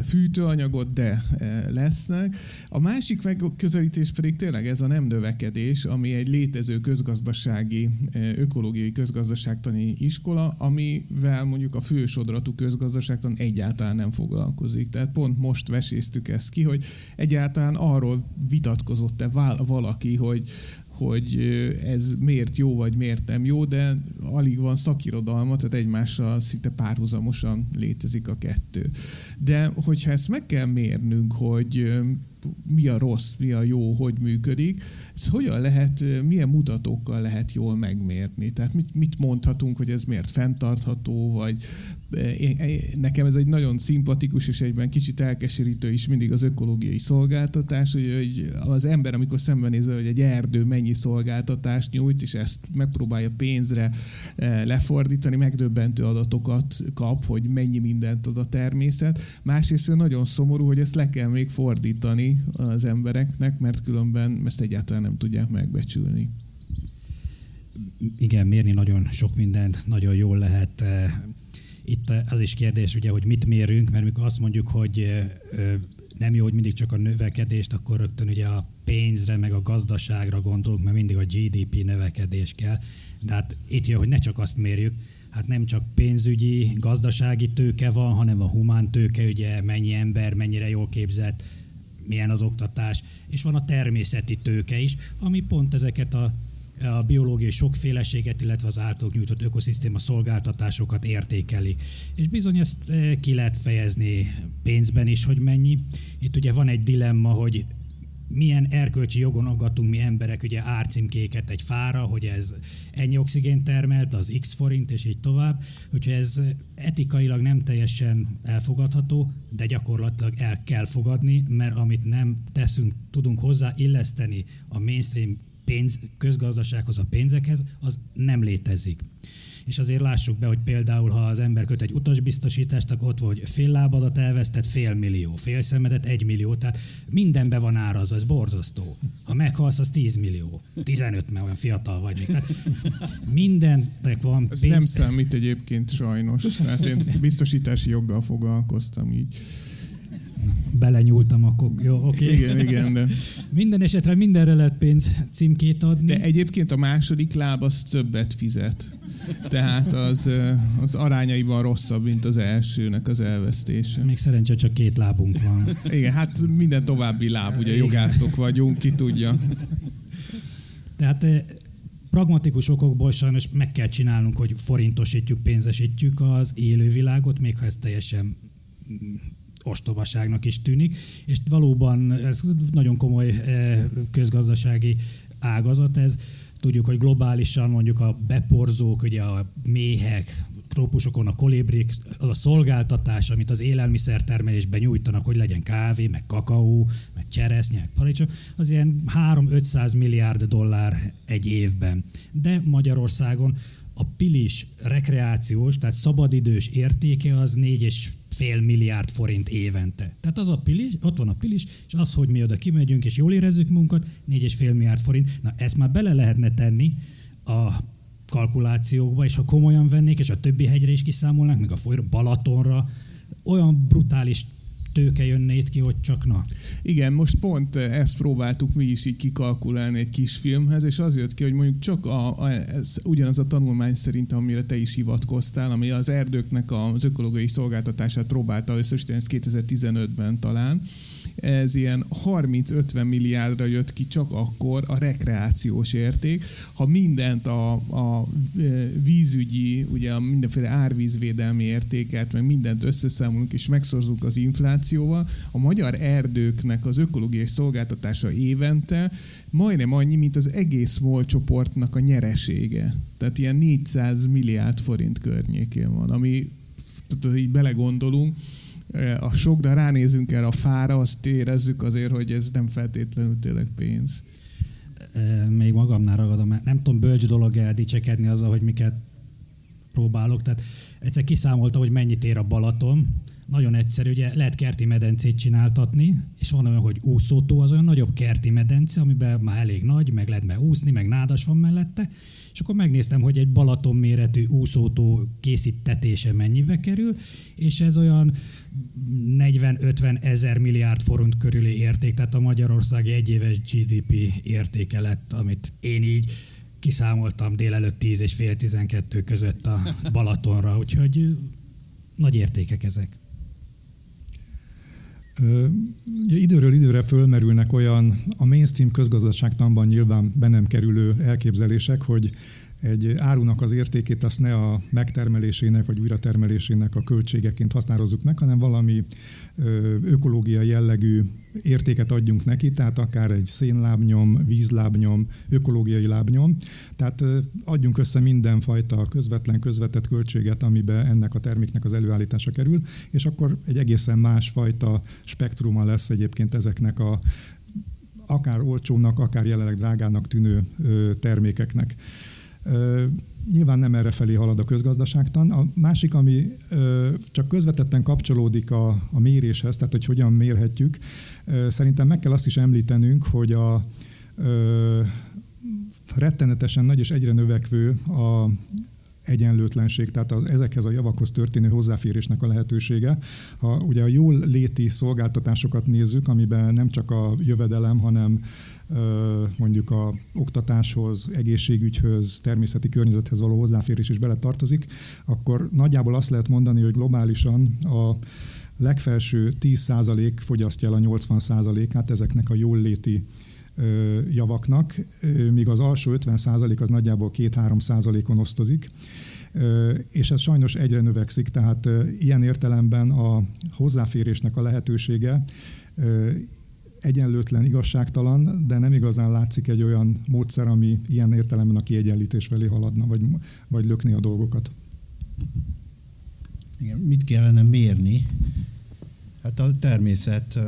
fűtőanyagot, de lesznek. A másik megközelítés pedig tényleg ez a nem növekedés, ami egy létező közgazdasági, ökológiai közgazdaságtani iskola, amivel mondjuk a fősodratú közgazdaságtan egyáltalán nem foglalkozik. Tehát pont most veséztük ezt ki, hogy egyáltalán arról vitatkozott-e valaki, hogy hogy ez miért jó, vagy miért nem jó, de alig van szakirodalma, tehát egymással szinte párhuzamosan létezik a kettő. De hogyha ezt meg kell mérnünk, hogy mi a rossz, mi a jó, hogy működik, ez hogyan lehet, milyen mutatókkal lehet jól megmérni? Tehát mit, mit mondhatunk, hogy ez miért fenntartható, vagy nekem ez egy nagyon szimpatikus és egyben kicsit elkeserítő is mindig az ökológiai szolgáltatás, hogy, hogy az ember, amikor szembenézel, hogy egy erdő mennyi szolgáltatást nyújt, és ezt megpróbálja pénzre lefordítani, megdöbbentő adatokat kap, hogy mennyi mindent ad a természet. Másrészt nagyon szomorú, hogy ezt le kell még fordítani az embereknek, mert különben ezt egyáltalán nem tudják megbecsülni igen, mérni nagyon sok mindent, nagyon jól lehet itt az is kérdés, ugye, hogy mit mérünk, mert mikor azt mondjuk, hogy nem jó, hogy mindig csak a növekedést, akkor rögtön ugye a pénzre, meg a gazdaságra gondolunk, mert mindig a GDP növekedés kell. De hát itt jön, hogy ne csak azt mérjük, hát nem csak pénzügyi, gazdasági tőke van, hanem a humán tőke, ugye mennyi ember, mennyire jól képzett, milyen az oktatás, és van a természeti tőke is, ami pont ezeket a a biológiai sokféleséget, illetve az általuk nyújtott ökoszisztéma szolgáltatásokat értékeli. És bizony ezt eh, ki lehet fejezni pénzben is, hogy mennyi. Itt ugye van egy dilemma, hogy milyen erkölcsi jogon aggatunk mi emberek ugye árcímkéket egy fára, hogy ez ennyi oxigént termelt, az x forint, és így tovább. Hogyha ez etikailag nem teljesen elfogadható, de gyakorlatilag el kell fogadni, mert amit nem teszünk, tudunk hozzá illeszteni a mainstream pénz, közgazdasághoz, a pénzekhez, az nem létezik. És azért lássuk be, hogy például, ha az ember köt egy utasbiztosítást, akkor ott vagy fél lábadat elvesztett, fél millió, fél szemedet egy millió, tehát mindenbe van árazva, ez borzasztó. Ha meghalsz, az 10 millió. 15, mert olyan fiatal vagy még. Tehát mindennek van Ez pénz. nem számít egyébként sajnos. Tehát én biztosítási joggal foglalkoztam így belenyúltam, akkor jó, oké. Okay. Igen, igen, de... Minden esetre mindenre lehet pénz címkét adni. De egyébként a második láb az többet fizet. Tehát az, az arányaiban rosszabb, mint az elsőnek az elvesztése. Még szerencsé csak két lábunk van. Igen, hát minden további láb, ugye jogászok vagyunk, ki tudja. Tehát pragmatikus okokból sajnos meg kell csinálnunk, hogy forintosítjuk, pénzesítjük az élővilágot, még ha ez teljesen ostobaságnak is tűnik, és valóban ez nagyon komoly közgazdasági ágazat ez. Tudjuk, hogy globálisan mondjuk a beporzók, ugye a méhek, trópusokon a kolibrik, az a szolgáltatás, amit az élelmiszertermelésben nyújtanak, hogy legyen kávé, meg kakaó, meg cseresznye, paradicsom, az ilyen 3-500 milliárd dollár egy évben. De Magyarországon a pilis rekreációs, tehát szabadidős értéke az 4 fél milliárd forint évente. Tehát az a pilis, ott van a pilis, és az, hogy mi oda kimegyünk, és jól érezzük munkat, 4,5 milliárd forint. Na ezt már bele lehetne tenni a kalkulációkba, és ha komolyan vennék, és a többi hegyre is kiszámolnánk, meg a folyó Balatonra, olyan brutális tőke jönne itt ki, hogy csak na. Igen, most pont ezt próbáltuk mi is így kikalkulálni egy kis filmhez, és az jött ki, hogy mondjuk csak a, a, ez, ugyanaz a tanulmány szerint, amire te is hivatkoztál, ami az erdőknek az ökológiai szolgáltatását próbálta összesíteni, ez 2015-ben talán, ez ilyen 30-50 milliárdra jött ki csak akkor a rekreációs érték. Ha mindent a, a vízügyi, ugye mindenféle árvízvédelmi értéket, meg mindent összeszámolunk és megszorzunk az inflációval, a magyar erdőknek az ökológiai szolgáltatása évente majdnem annyi, mint az egész MOL csoportnak a nyeresége. Tehát ilyen 400 milliárd forint környékén van, ami tehát így belegondolunk, a sok, de ránézünk erre a fára, azt érezzük azért, hogy ez nem feltétlenül tényleg pénz. Még magamnál ragadom, mert nem tudom bölcs dolog eldicsekedni azzal, hogy miket próbálok. Tehát egyszer kiszámolta, hogy mennyit ér a Balaton. Nagyon egyszerű, ugye lehet kerti medencét csináltatni, és van olyan, hogy úszótó, az olyan nagyobb kerti medence, amiben már elég nagy, meg lehet úszni, meg nádas van mellette, és akkor megnéztem, hogy egy Balaton méretű úszótó készítetése mennyibe kerül, és ez olyan 40-50 ezer milliárd forint körüli érték, tehát a Magyarországi egyéves GDP értéke lett, amit én így kiszámoltam délelőtt 10 és fél 12 között a Balatonra, úgyhogy nagy értékek ezek. Ugye időről időre fölmerülnek olyan a mainstream közgazdaságtanban nyilván be nem kerülő elképzelések, hogy egy árunak az értékét azt ne a megtermelésének vagy újratermelésének a költségeként határozzuk meg, hanem valami ökológiai jellegű értéket adjunk neki, tehát akár egy szénlábnyom, vízlábnyom, ökológiai lábnyom. Tehát adjunk össze mindenfajta közvetlen, közvetett költséget, amiben ennek a terméknek az előállítása kerül, és akkor egy egészen másfajta spektruma lesz egyébként ezeknek a akár olcsónak, akár jelenleg drágának tűnő termékeknek. Nyilván nem erre felé halad a közgazdaságtan. A másik, ami csak közvetetten kapcsolódik a, a méréshez, tehát hogy hogyan mérhetjük, szerintem meg kell azt is említenünk, hogy a rettenetesen nagy és egyre növekvő a egyenlőtlenség, tehát az, ezekhez a javakhoz történő hozzáférésnek a lehetősége. Ha ugye a jól léti szolgáltatásokat nézzük, amiben nem csak a jövedelem, hanem mondjuk a oktatáshoz, egészségügyhöz, természeti környezethez való hozzáférés is bele tartozik, akkor nagyjából azt lehet mondani, hogy globálisan a legfelső 10% fogyasztja el a 80%-át ezeknek a jól léti javaknak, míg az alsó 50% az nagyjából 2-3%-on osztozik, és ez sajnos egyre növekszik, tehát ilyen értelemben a hozzáférésnek a lehetősége egyenlőtlen, igazságtalan, de nem igazán látszik egy olyan módszer, ami ilyen értelemben a kiegyenlítés felé haladna, vagy, vagy lökni a dolgokat. Igen, mit kellene mérni? Hát a természet,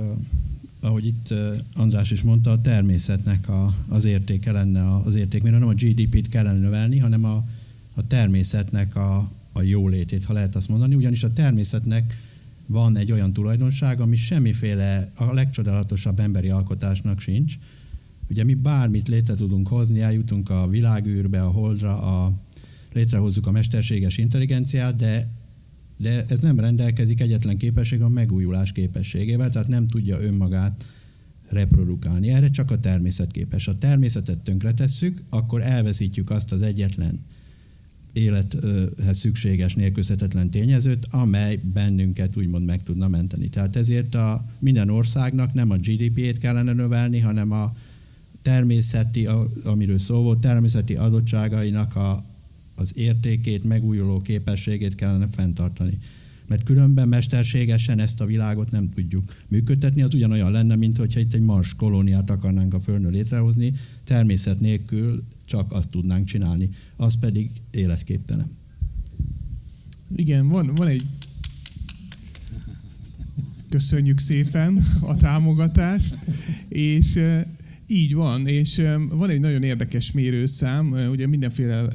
ahogy itt András is mondta, a természetnek a, az értéke lenne az érték, mert nem a GDP-t kellene növelni, hanem a, a természetnek a, a jólétét, ha lehet azt mondani, ugyanis a természetnek van egy olyan tulajdonság, ami semmiféle, a legcsodálatosabb emberi alkotásnak sincs. Ugye mi bármit létre tudunk hozni, eljutunk a világűrbe, a holdra, a, létrehozzuk a mesterséges intelligenciát, de, de ez nem rendelkezik egyetlen képesség a megújulás képességével, tehát nem tudja önmagát reprodukálni. Erre csak a természet képes. Ha természetet tönkretesszük, akkor elveszítjük azt az egyetlen élethez szükséges nélkülözhetetlen tényezőt, amely bennünket úgymond meg tudna menteni. Tehát ezért a minden országnak nem a GDP-ét kellene növelni, hanem a természeti, amiről szó volt, természeti adottságainak a, az értékét, megújuló képességét kellene fenntartani. Mert különben mesterségesen ezt a világot nem tudjuk működtetni. Az ugyanolyan lenne, mint hogyha itt egy mars kolóniát akarnánk a Földön létrehozni, természet nélkül csak azt tudnánk csinálni. Az pedig életképtelen. Igen, van, van egy köszönjük szépen a támogatást, és így van, és van egy nagyon érdekes mérőszám, ugye mindenféle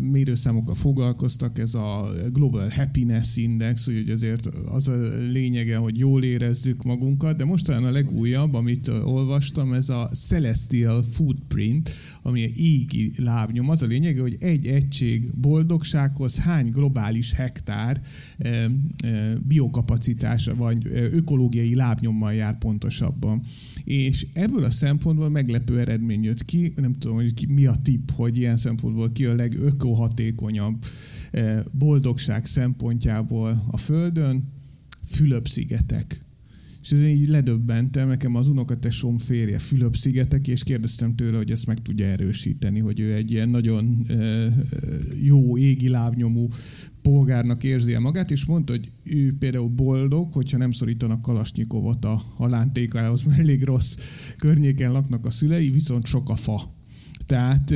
mérőszámokkal foglalkoztak, ez a Global Happiness Index, úgyhogy azért az a lényege, hogy jól érezzük magunkat, de most talán a legújabb, amit olvastam, ez a Celestial Footprint, ami egy égi lábnyom. Az a lényege, hogy egy egység boldogsághoz hány globális hektár biokapacitása vagy ökológiai lábnyommal jár pontosabban. És ebből a szempontból meglepő eredmény jött ki, nem tudom, hogy ki, mi a tipp, hogy ilyen szempontból ki a legökohatékonyabb boldogság szempontjából a Földön, Fülöp-szigetek. És ez így ledöbbentem, nekem az unokatesom férje Fülöp-szigetek, és kérdeztem tőle, hogy ezt meg tudja erősíteni, hogy ő egy ilyen nagyon jó égi lábnyomú polgárnak érzi magát, és mondta, hogy ő például boldog, hogyha nem szorítanak Kalasnyikovot a halántékához, mert elég rossz környéken laknak a szülei, viszont sok a fa. Tehát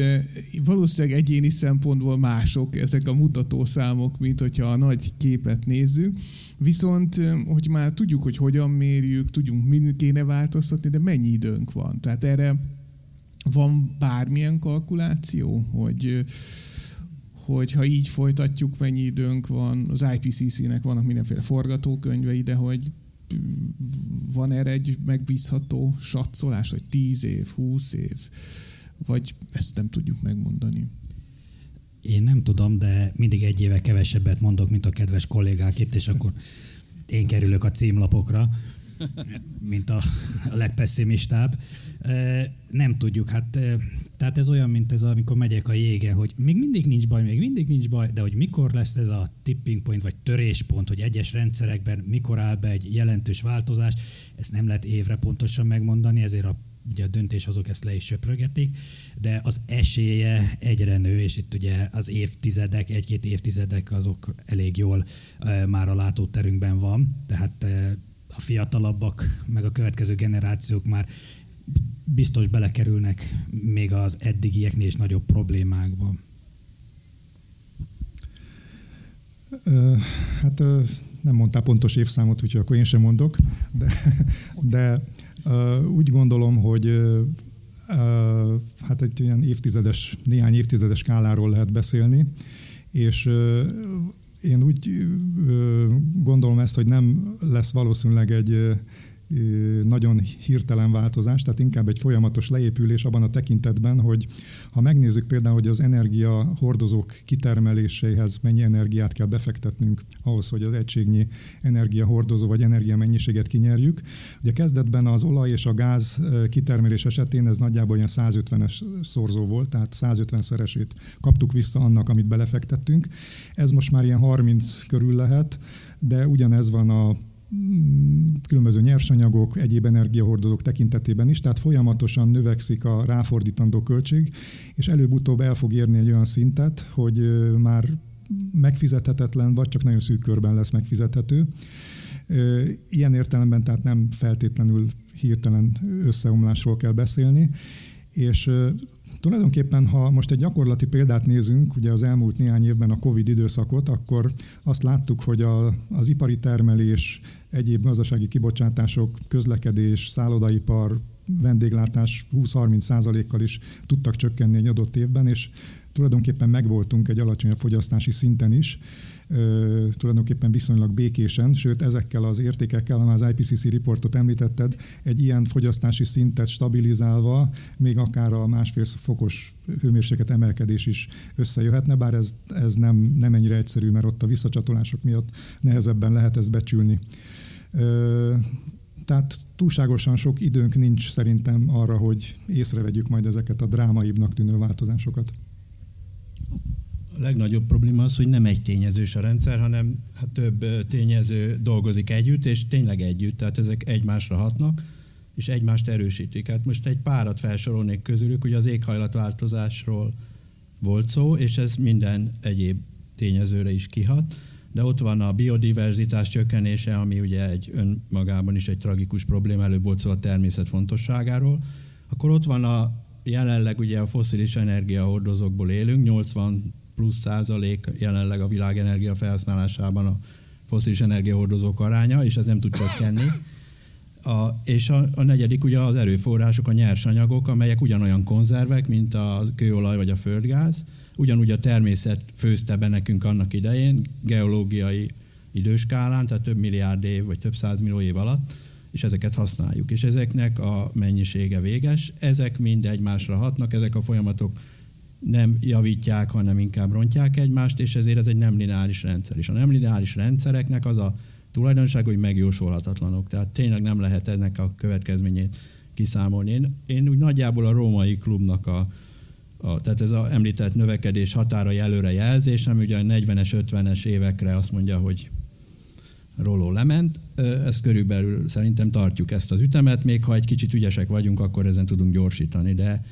valószínűleg egyéni szempontból mások ezek a mutatószámok, mint hogyha a nagy képet nézzük. Viszont, hogy már tudjuk, hogy hogyan mérjük, tudjunk, mind kéne változtatni, de mennyi időnk van? Tehát erre van bármilyen kalkuláció, hogy hogy ha így folytatjuk, mennyi időnk van, az IPCC-nek vannak mindenféle forgatókönyvei, de hogy van erre egy megbízható satszolás, hogy 10 év, 20 év, vagy ezt nem tudjuk megmondani. Én nem tudom, de mindig egy éve kevesebbet mondok, mint a kedves kollégák itt, és akkor én kerülök a címlapokra, mint a legpesszimistább. Nem tudjuk, hát tehát ez olyan, mint ez, amikor megyek a jége, hogy még mindig nincs baj, még mindig nincs baj, de hogy mikor lesz ez a tipping point, vagy töréspont, hogy egyes rendszerekben mikor áll be egy jelentős változás, ezt nem lehet évre pontosan megmondani, ezért a ugye a döntéshozók ezt le is söprögetik, de az esélye egyre nő, és itt ugye az évtizedek, egy-két évtizedek azok elég jól már a látóterünkben van, tehát a fiatalabbak, meg a következő generációk már biztos belekerülnek még az eddigieknél is nagyobb problémákba. Hát nem mondtál pontos évszámot, úgyhogy akkor én sem mondok, de, de úgy gondolom, hogy hát egy ilyen évtizedes, néhány évtizedes skáláról lehet beszélni, és én úgy gondolom ezt, hogy nem lesz valószínűleg egy nagyon hirtelen változás, tehát inkább egy folyamatos leépülés abban a tekintetben, hogy ha megnézzük például, hogy az energia hordozók kitermeléséhez mennyi energiát kell befektetnünk ahhoz, hogy az egységnyi energiahordozó vagy energiamennyiséget kinyerjük. Ugye kezdetben az olaj és a gáz kitermelés esetén ez nagyjából ilyen 150-es szorzó volt, tehát 150-szeresét kaptuk vissza annak, amit belefektettünk. Ez most már ilyen 30 körül lehet, de ugyanez van a különböző nyersanyagok, egyéb energiahordozók tekintetében is, tehát folyamatosan növekszik a ráfordítandó költség, és előbb-utóbb el fog érni egy olyan szintet, hogy már megfizethetetlen, vagy csak nagyon szűk körben lesz megfizethető. Ilyen értelemben tehát nem feltétlenül hirtelen összeomlásról kell beszélni, és Tulajdonképpen, ha most egy gyakorlati példát nézünk, ugye az elmúlt néhány évben a Covid időszakot, akkor azt láttuk, hogy a, az ipari termelés, egyéb gazdasági kibocsátások, közlekedés, szállodaipar, vendéglátás 20-30 százalékkal is tudtak csökkenni egy adott évben, és tulajdonképpen megvoltunk egy alacsonyabb fogyasztási szinten is, tulajdonképpen viszonylag békésen, sőt ezekkel az értékekkel, amely az IPCC riportot említetted, egy ilyen fogyasztási szintet stabilizálva, még akár a másfél fokos hőmérséklet emelkedés is összejöhetne, bár ez, ez nem, nem ennyire egyszerű, mert ott a visszacsatolások miatt nehezebben lehet ezt becsülni. Tehát túlságosan sok időnk nincs szerintem arra, hogy észrevegyük majd ezeket a drámaibbnak tűnő változásokat a legnagyobb probléma az, hogy nem egy tényezős a rendszer, hanem hát több tényező dolgozik együtt, és tényleg együtt, tehát ezek egymásra hatnak, és egymást erősítik. Hát most egy párat felsorolnék közülük, ugye az éghajlatváltozásról volt szó, és ez minden egyéb tényezőre is kihat, de ott van a biodiverzitás csökkenése, ami ugye egy önmagában is egy tragikus probléma, előbb volt szó a természet fontosságáról, akkor ott van a jelenleg ugye a foszilis energiahordozókból élünk, 80 plusz százalék jelenleg a világ energia felhasználásában a foszilis energiahordozók aránya, és ez nem tud csökkenni. A, és a, a negyedik ugye az erőforrások, a nyersanyagok, amelyek ugyanolyan konzervek, mint a kőolaj vagy a földgáz. Ugyanúgy a természet főzte be nekünk annak idején, geológiai időskálán, tehát több milliárd év vagy több százmillió év alatt, és ezeket használjuk. És ezeknek a mennyisége véges, ezek mind egymásra hatnak, ezek a folyamatok nem javítják, hanem inkább rontják egymást, és ezért ez egy nem lineáris rendszer. És a nem lineáris rendszereknek az a tulajdonság, hogy megjósolhatatlanok. Tehát tényleg nem lehet ennek a következményét kiszámolni. Én, én úgy nagyjából a római klubnak a, a, tehát ez az említett növekedés határai előre jelzés, ami ugye a 40-es, 50-es évekre azt mondja, hogy roló lement. Ezt körülbelül szerintem tartjuk ezt az ütemet, még ha egy kicsit ügyesek vagyunk, akkor ezen tudunk gyorsítani, de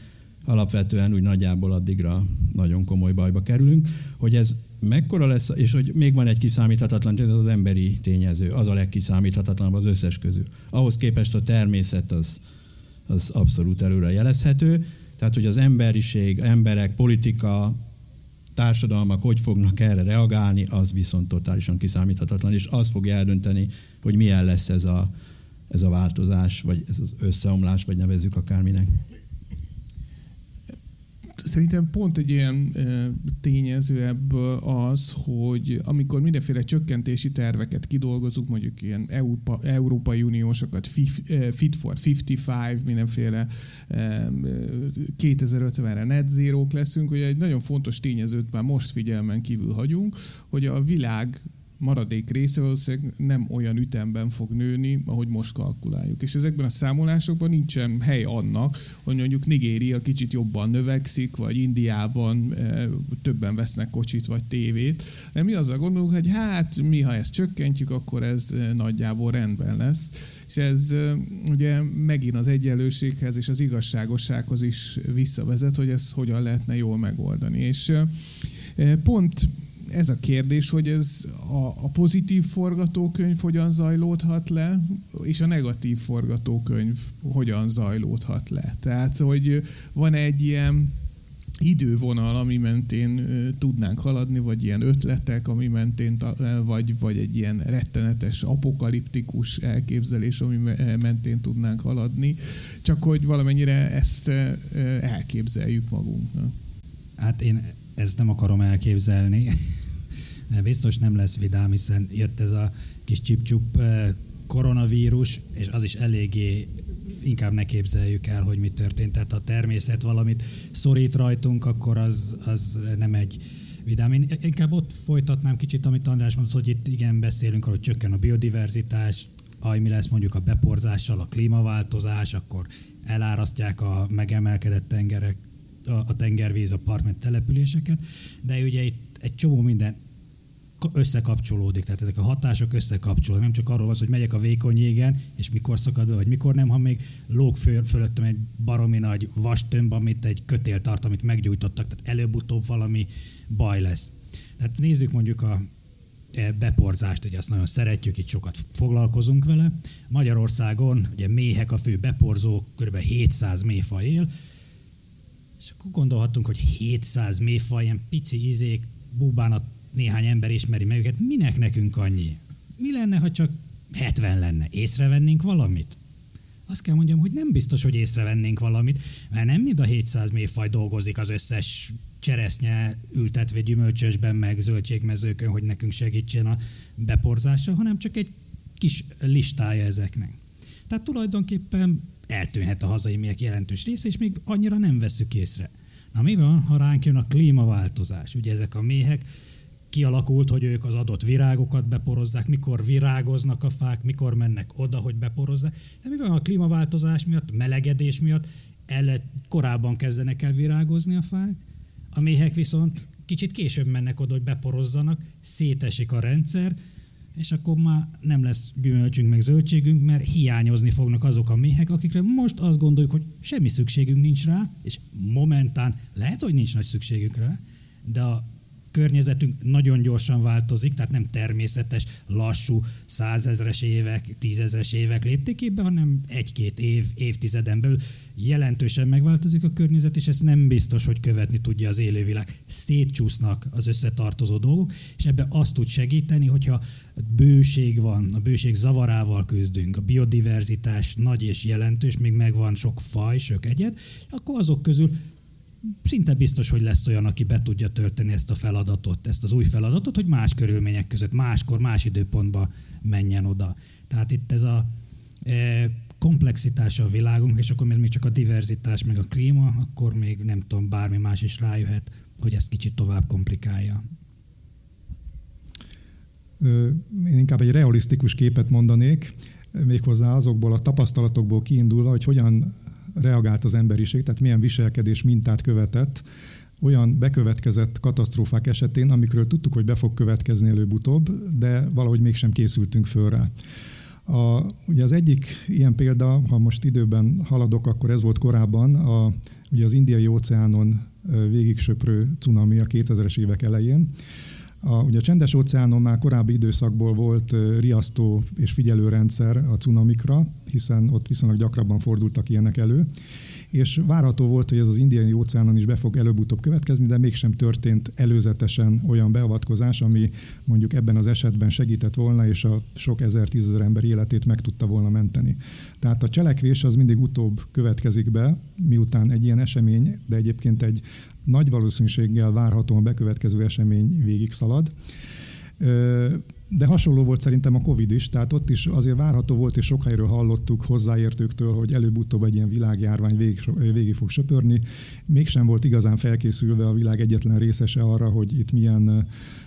alapvetően úgy nagyjából addigra nagyon komoly bajba kerülünk, hogy ez mekkora lesz, és hogy még van egy kiszámíthatatlan, ez az emberi tényező, az a legkiszámíthatatlanabb az összes közül. Ahhoz képest a természet az, az abszolút előre jelezhető, tehát hogy az emberiség, emberek, politika, társadalmak hogy fognak erre reagálni, az viszont totálisan kiszámíthatatlan, és az fogja eldönteni, hogy milyen lesz ez a, ez a változás, vagy ez az összeomlás, vagy nevezzük akárminek szerintem pont egy ilyen tényező ebből az, hogy amikor mindenféle csökkentési terveket kidolgozunk, mondjuk ilyen Európa, Európai Uniósokat, Fit for 55, mindenféle 2050-re net zero leszünk, hogy egy nagyon fontos tényezőt már most figyelmen kívül hagyunk, hogy a világ maradék része valószínűleg nem olyan ütemben fog nőni, ahogy most kalkuláljuk. És ezekben a számolásokban nincsen hely annak, hogy mondjuk Nigéria kicsit jobban növekszik, vagy Indiában e, többen vesznek kocsit vagy tévét. De mi azzal gondolunk, hogy hát mi, ha ezt csökkentjük, akkor ez e, nagyjából rendben lesz. És ez e, ugye megint az egyenlőséghez és az igazságossághoz is visszavezet, hogy ezt hogyan lehetne jól megoldani. És pont ez a kérdés, hogy ez a, a pozitív forgatókönyv hogyan zajlódhat le, és a negatív forgatókönyv hogyan zajlódhat le. Tehát, hogy van egy ilyen idővonal, ami mentén tudnánk haladni, vagy ilyen ötletek, ami mentén, vagy, vagy egy ilyen rettenetes, apokaliptikus elképzelés, ami mentén tudnánk haladni, csak hogy valamennyire ezt elképzeljük magunknak. Hát én ezt nem akarom elképzelni. Biztos nem lesz vidám, hiszen jött ez a kis csipcsup eh, koronavírus, és az is eléggé inkább ne képzeljük el, hogy mi történt. Tehát ha a természet valamit szorít rajtunk, akkor az, az nem egy vidám. Én inkább ott folytatnám kicsit, amit András mondott, hogy itt igen beszélünk arról, hogy csökken a biodiverzitás, aj, mi lesz mondjuk a beporzással, a klímaváltozás, akkor elárasztják a megemelkedett tengerek, a, a tengervíz, a partment településeket, de ugye itt egy csomó minden összekapcsolódik, tehát ezek a hatások összekapcsolódnak. Nem csak arról van hogy megyek a vékony jégen, és mikor szakad be, vagy mikor nem, ha még lóg föl, fölöttem egy baromi nagy vastömb, amit egy kötél tart, amit meggyújtottak, tehát előbb-utóbb valami baj lesz. Tehát nézzük mondjuk a e, beporzást, ugye azt nagyon szeretjük, itt sokat foglalkozunk vele. Magyarországon ugye méhek a fő beporzó, kb. 700 méfaj él, és akkor gondolhatunk, hogy 700 méfaj, ilyen pici izék, búbánat néhány ember ismeri meg őket, minek nekünk annyi? Mi lenne, ha csak 70 lenne? Észrevennénk valamit? Azt kell mondjam, hogy nem biztos, hogy észrevennénk valamit, mert nem mind a 700 méfaj dolgozik az összes cseresznye ültetve gyümölcsösben, meg zöldségmezőkön, hogy nekünk segítsen a beporzása, hanem csak egy kis listája ezeknek. Tehát tulajdonképpen eltűnhet a hazai méhek jelentős része, és még annyira nem veszük észre. Na mi van, ha ránk jön a klímaváltozás? Ugye ezek a méhek kialakult, hogy ők az adott virágokat beporozzák, mikor virágoznak a fák, mikor mennek oda, hogy beporozzák. De mi van a klímaváltozás miatt, melegedés miatt, el, korábban kezdenek el virágozni a fák, a méhek viszont kicsit később mennek oda, hogy beporozzanak, szétesik a rendszer, és akkor már nem lesz gyümölcsünk meg zöldségünk, mert hiányozni fognak azok a méhek, akikre most azt gondoljuk, hogy semmi szükségünk nincs rá, és momentán lehet, hogy nincs nagy szükségük rá, de a környezetünk nagyon gyorsan változik, tehát nem természetes, lassú, százezres évek, tízezres évek léptékében, hanem egy-két év, évtizeden belül jelentősen megváltozik a környezet, és ez nem biztos, hogy követni tudja az élővilág. Szétcsúsznak az összetartozó dolgok, és ebbe azt tud segíteni, hogyha bőség van, a bőség zavarával küzdünk, a biodiverzitás nagy és jelentős, még megvan sok faj, sok egyed, akkor azok közül szinte biztos, hogy lesz olyan, aki be tudja tölteni ezt a feladatot, ezt az új feladatot, hogy más körülmények között, máskor, más időpontba menjen oda. Tehát itt ez a e, komplexitása a világunk, és akkor még csak a diverzitás, meg a klíma, akkor még nem tudom, bármi más is rájöhet, hogy ezt kicsit tovább komplikálja. Én inkább egy realisztikus képet mondanék, méghozzá azokból a tapasztalatokból kiindulva, hogy hogyan reagált az emberiség, tehát milyen viselkedés mintát követett olyan bekövetkezett katasztrófák esetén, amikről tudtuk, hogy be fog következni előbb-utóbb, de valahogy mégsem készültünk föl rá. A, ugye az egyik ilyen példa, ha most időben haladok, akkor ez volt korábban, a, ugye az indiai óceánon végig söprő cunami a 2000-es évek elején. A, ugye a csendes óceánon már korábbi időszakból volt riasztó és figyelőrendszer a cunamikra, hiszen ott viszonylag gyakrabban fordultak ilyenek elő és várható volt, hogy ez az indiai óceánon is be fog előbb-utóbb következni, de mégsem történt előzetesen olyan beavatkozás, ami mondjuk ebben az esetben segített volna, és a sok ezer, tízezer ember életét meg tudta volna menteni. Tehát a cselekvés az mindig utóbb következik be, miután egy ilyen esemény, de egyébként egy nagy valószínűséggel várhatóan bekövetkező esemény végig szalad de hasonló volt szerintem a Covid is, tehát ott is azért várható volt, és sok helyről hallottuk hozzáértőktől, hogy előbb-utóbb egy ilyen világjárvány végig, végig fog söpörni. Mégsem volt igazán felkészülve a világ egyetlen részese arra, hogy itt milyen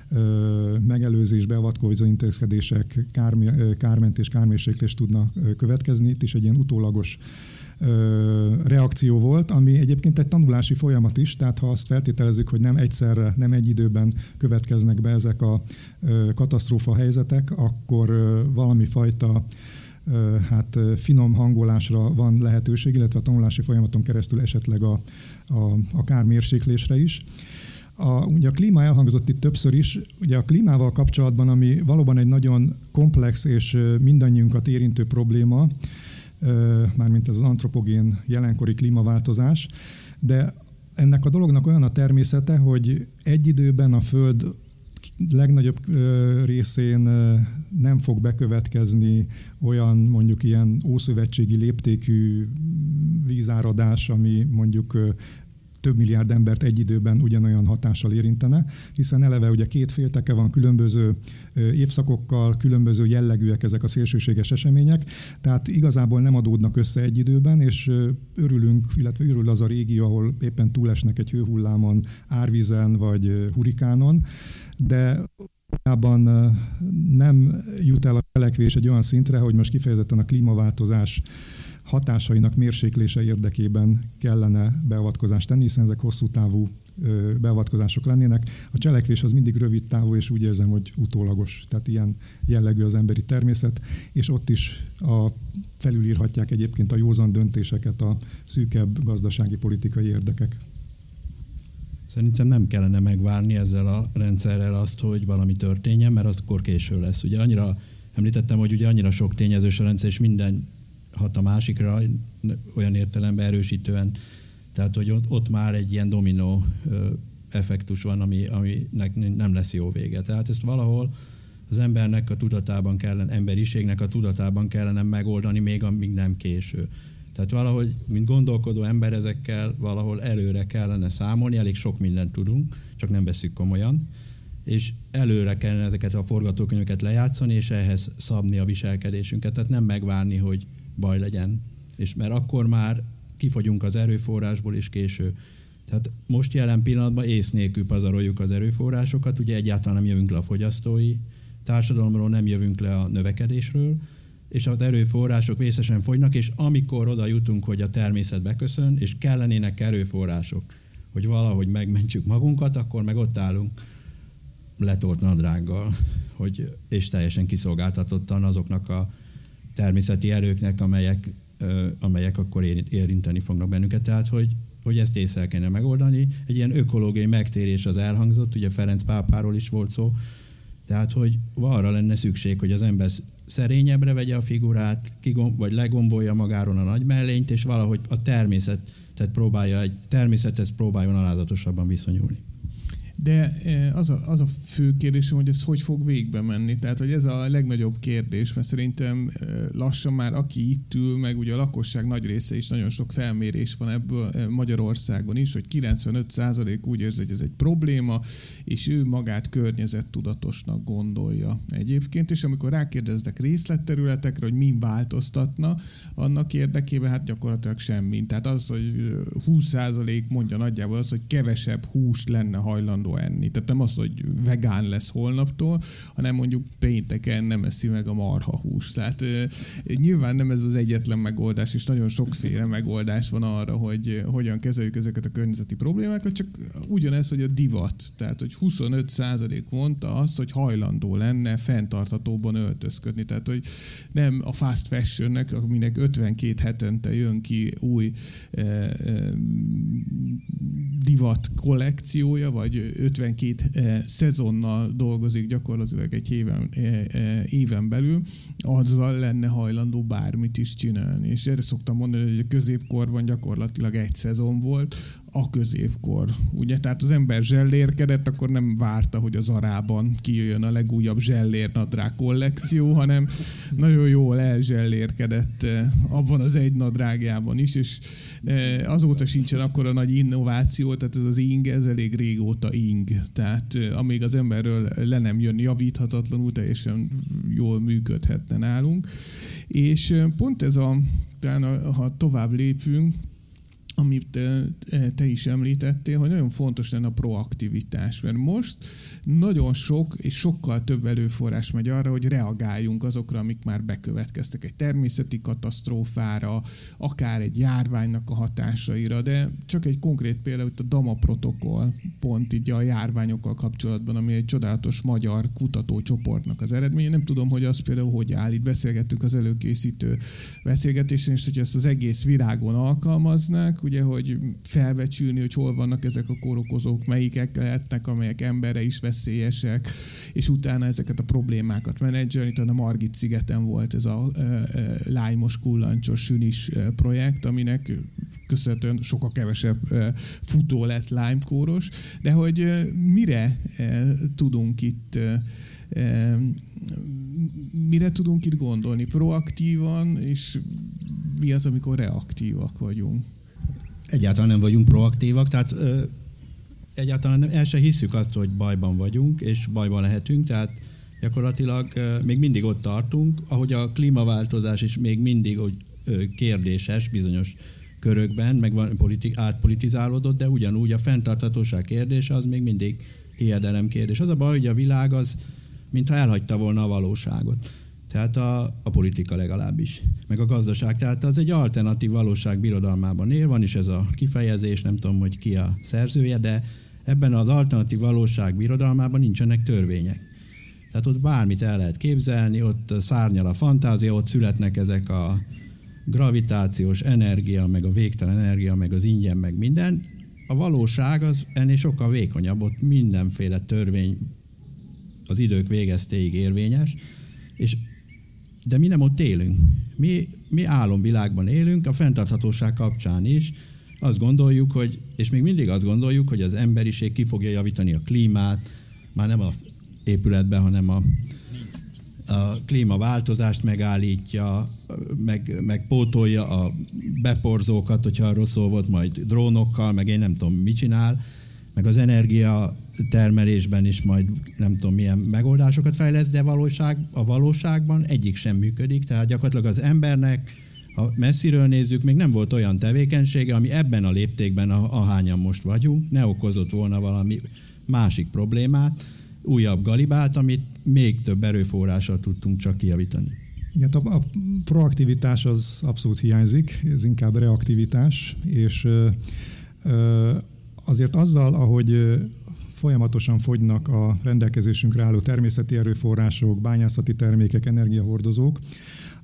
ö, megelőzés, beavatkozó intézkedések, kármi, kármentés, kármérséklés tudnak következni. Itt is egy ilyen utólagos reakció volt, ami egyébként egy tanulási folyamat is, tehát ha azt feltételezzük, hogy nem egyszerre, nem egy időben következnek be ezek a katasztrófa helyzetek, akkor valami fajta hát finom hangolásra van lehetőség, illetve a tanulási folyamaton keresztül esetleg a, a, a kármérséklésre is. A, ugye a klíma elhangzott itt többször is, ugye a klímával kapcsolatban, ami valóban egy nagyon komplex és mindannyiunkat érintő probléma, mármint ez az antropogén jelenkori klímaváltozás, de ennek a dolognak olyan a természete, hogy egy időben a Föld legnagyobb részén nem fog bekövetkezni olyan mondjuk ilyen ószövetségi léptékű vízáradás, ami mondjuk több milliárd embert egy időben ugyanolyan hatással érintene, hiszen eleve ugye két félteke van, különböző évszakokkal, különböző jellegűek ezek a szélsőséges események, tehát igazából nem adódnak össze egy időben, és örülünk, illetve örül az a régió, ahol éppen túlesnek egy hőhullámon, árvízen vagy hurikánon, de valójában nem jut el a cselekvés egy olyan szintre, hogy most kifejezetten a klímaváltozás hatásainak mérséklése érdekében kellene beavatkozást tenni, hiszen ezek hosszú távú beavatkozások lennének. A cselekvés az mindig rövid távú, és úgy érzem, hogy utólagos. Tehát ilyen jellegű az emberi természet, és ott is a, felülírhatják egyébként a józan döntéseket a szűkebb gazdasági politikai érdekek. Szerintem nem kellene megvárni ezzel a rendszerrel azt, hogy valami történjen, mert az akkor késő lesz. Ugye annyira említettem, hogy ugye annyira sok tényezős a rendszer, és minden hat a másikra, olyan értelemben erősítően, tehát hogy ott, ott már egy ilyen dominó effektus van, ami, aminek nem lesz jó vége. Tehát ezt valahol az embernek a tudatában kellene, emberiségnek a tudatában kellene megoldani, még amíg nem késő. Tehát valahogy, mint gondolkodó ember ezekkel valahol előre kellene számolni, elég sok mindent tudunk, csak nem veszük komolyan, és előre kellene ezeket a forgatókönyveket lejátszani, és ehhez szabni a viselkedésünket. Tehát nem megvárni, hogy baj legyen. És mert akkor már kifogyunk az erőforrásból is késő. Tehát most jelen pillanatban ész nélkül pazaroljuk az erőforrásokat, ugye egyáltalán nem jövünk le a fogyasztói társadalomról, nem jövünk le a növekedésről, és az erőforrások vészesen fogynak, és amikor oda jutunk, hogy a természet beköszön, és kellenének erőforrások, hogy valahogy megmentsük magunkat, akkor meg ott állunk letolt nadrággal, hogy, és teljesen kiszolgáltatottan azoknak a természeti erőknek, amelyek, amelyek akkor érinteni fognak bennünket. Tehát, hogy, hogy ezt észre kéne megoldani. Egy ilyen ökológiai megtérés az elhangzott, ugye Ferenc pápáról is volt szó, tehát, hogy arra lenne szükség, hogy az ember szerényebbre vegye a figurát, kigom, vagy legombolja magáról a nagy mellényt, és valahogy a természetet próbálja, egy természethez próbáljon alázatosabban viszonyulni. De e, az a, az a fő kérdésem, hogy ez hogy fog végbe menni. Tehát, hogy ez a legnagyobb kérdés, mert szerintem e, lassan már aki itt ül, meg ugye a lakosság nagy része is, nagyon sok felmérés van ebből e, Magyarországon is, hogy 95% úgy érzi, hogy ez egy probléma, és ő magát környezettudatosnak gondolja egyébként, és amikor rákérdeznek részletterületekre, hogy mi változtatna, annak érdekében hát gyakorlatilag semmi. Tehát az, hogy 20% mondja nagyjából az, hogy kevesebb hús lenne hajlandó hajlandó enni. Tehát nem az, hogy vegán lesz holnaptól, hanem mondjuk pénteken nem eszi meg a marha húst. Tehát nyilván nem ez az egyetlen megoldás, és nagyon sokféle megoldás van arra, hogy hogyan kezeljük ezeket a környezeti problémákat, csak ugyanez, hogy a divat. Tehát, hogy 25% mondta azt, hogy hajlandó lenne fenntartatóban öltözködni. Tehát, hogy nem a fast fashionnek, aminek 52 hetente jön ki új eh, eh, divat kollekciója, vagy 52 eh, szezonnal dolgozik gyakorlatilag egy éven, éven belül, azzal lenne hajlandó bármit is csinálni. És erre szoktam mondani, hogy a középkorban gyakorlatilag egy szezon volt, a középkor. Ugye, tehát az ember zsellérkedett, akkor nem várta, hogy az arában kijöjjön a legújabb zsellérnadrág kollekció, hanem nagyon jól elzsellérkedett abban az egy nadrágjában is, és azóta sincsen akkor a nagy innováció, tehát ez az ing, ez elég régóta ing. Tehát amíg az emberről le nem jön javíthatatlanul, teljesen jól működhetne nálunk. És pont ez a, talán ha tovább lépünk, amit te is említettél, hogy nagyon fontos lenne a proaktivitás, mert most nagyon sok és sokkal több előforrás megy arra, hogy reagáljunk azokra, amik már bekövetkeztek egy természeti katasztrófára, akár egy járványnak a hatásaira, de csak egy konkrét példa, hogy a DAMA protokoll pont így a járványokkal kapcsolatban, ami egy csodálatos magyar kutatócsoportnak az eredménye. Nem tudom, hogy az például hogy áll. Itt beszélgettük az előkészítő beszélgetésen, és hogy ezt az egész virágon alkalmaznák, ugye, hogy felbecsülni, hogy hol vannak ezek a kórokozók, melyikek lehetnek, amelyek emberre is veszélyesek, és utána ezeket a problémákat menedzselni. Talán a Margit szigeten volt ez a e, e, lájmos, kullancsos, sünis projekt, aminek köszönhetően sokkal kevesebb e, futó lett lájmkóros, de hogy mire tudunk itt mire tudunk itt gondolni? Proaktívan, és mi az, amikor reaktívak vagyunk? Egyáltalán nem vagyunk proaktívak, tehát ö, egyáltalán nem, el se hiszük azt, hogy bajban vagyunk, és bajban lehetünk, tehát gyakorlatilag ö, még mindig ott tartunk, ahogy a klímaváltozás is még mindig hogy, kérdéses bizonyos körökben, meg van politik, átpolitizálódott, de ugyanúgy a fenntarthatóság kérdése az még mindig hiedelem kérdés. Az a baj, hogy a világ az, mintha elhagyta volna a valóságot. Tehát a, a politika legalábbis, meg a gazdaság. Tehát az egy alternatív valóság birodalmában él, van is ez a kifejezés, nem tudom, hogy ki a szerzője, de ebben az alternatív valóság birodalmában nincsenek törvények. Tehát ott bármit el lehet képzelni, ott szárnyal a fantázia, ott születnek ezek a gravitációs energia, meg a végtelen energia, meg az ingyen, meg minden. A valóság az ennél sokkal vékonyabb, ott mindenféle törvény az idők végeztéig érvényes, és de mi nem ott élünk. Mi, mi álomvilágban élünk, a fenntarthatóság kapcsán is. Azt gondoljuk, hogy, és még mindig azt gondoljuk, hogy az emberiség ki fogja javítani a klímát, már nem az épületben, hanem a, a klímaváltozást megállítja, meg, meg pótolja a beporzókat, hogyha arról szó volt, majd drónokkal, meg én nem tudom, mit csinál, meg az energia termelésben is majd nem tudom milyen megoldásokat fejlesz, de valóság, a valóságban egyik sem működik, tehát gyakorlatilag az embernek, ha messziről nézzük, még nem volt olyan tevékenysége, ami ebben a léptékben, ahányan most vagyunk, ne okozott volna valami másik problémát, újabb galibát, amit még több erőforrással tudtunk csak kijavítani. Igen, a, a proaktivitás az abszolút hiányzik, ez inkább reaktivitás, és ö, ö, azért azzal, ahogy folyamatosan fogynak a rendelkezésünkre álló természeti erőforrások, bányászati termékek, energiahordozók,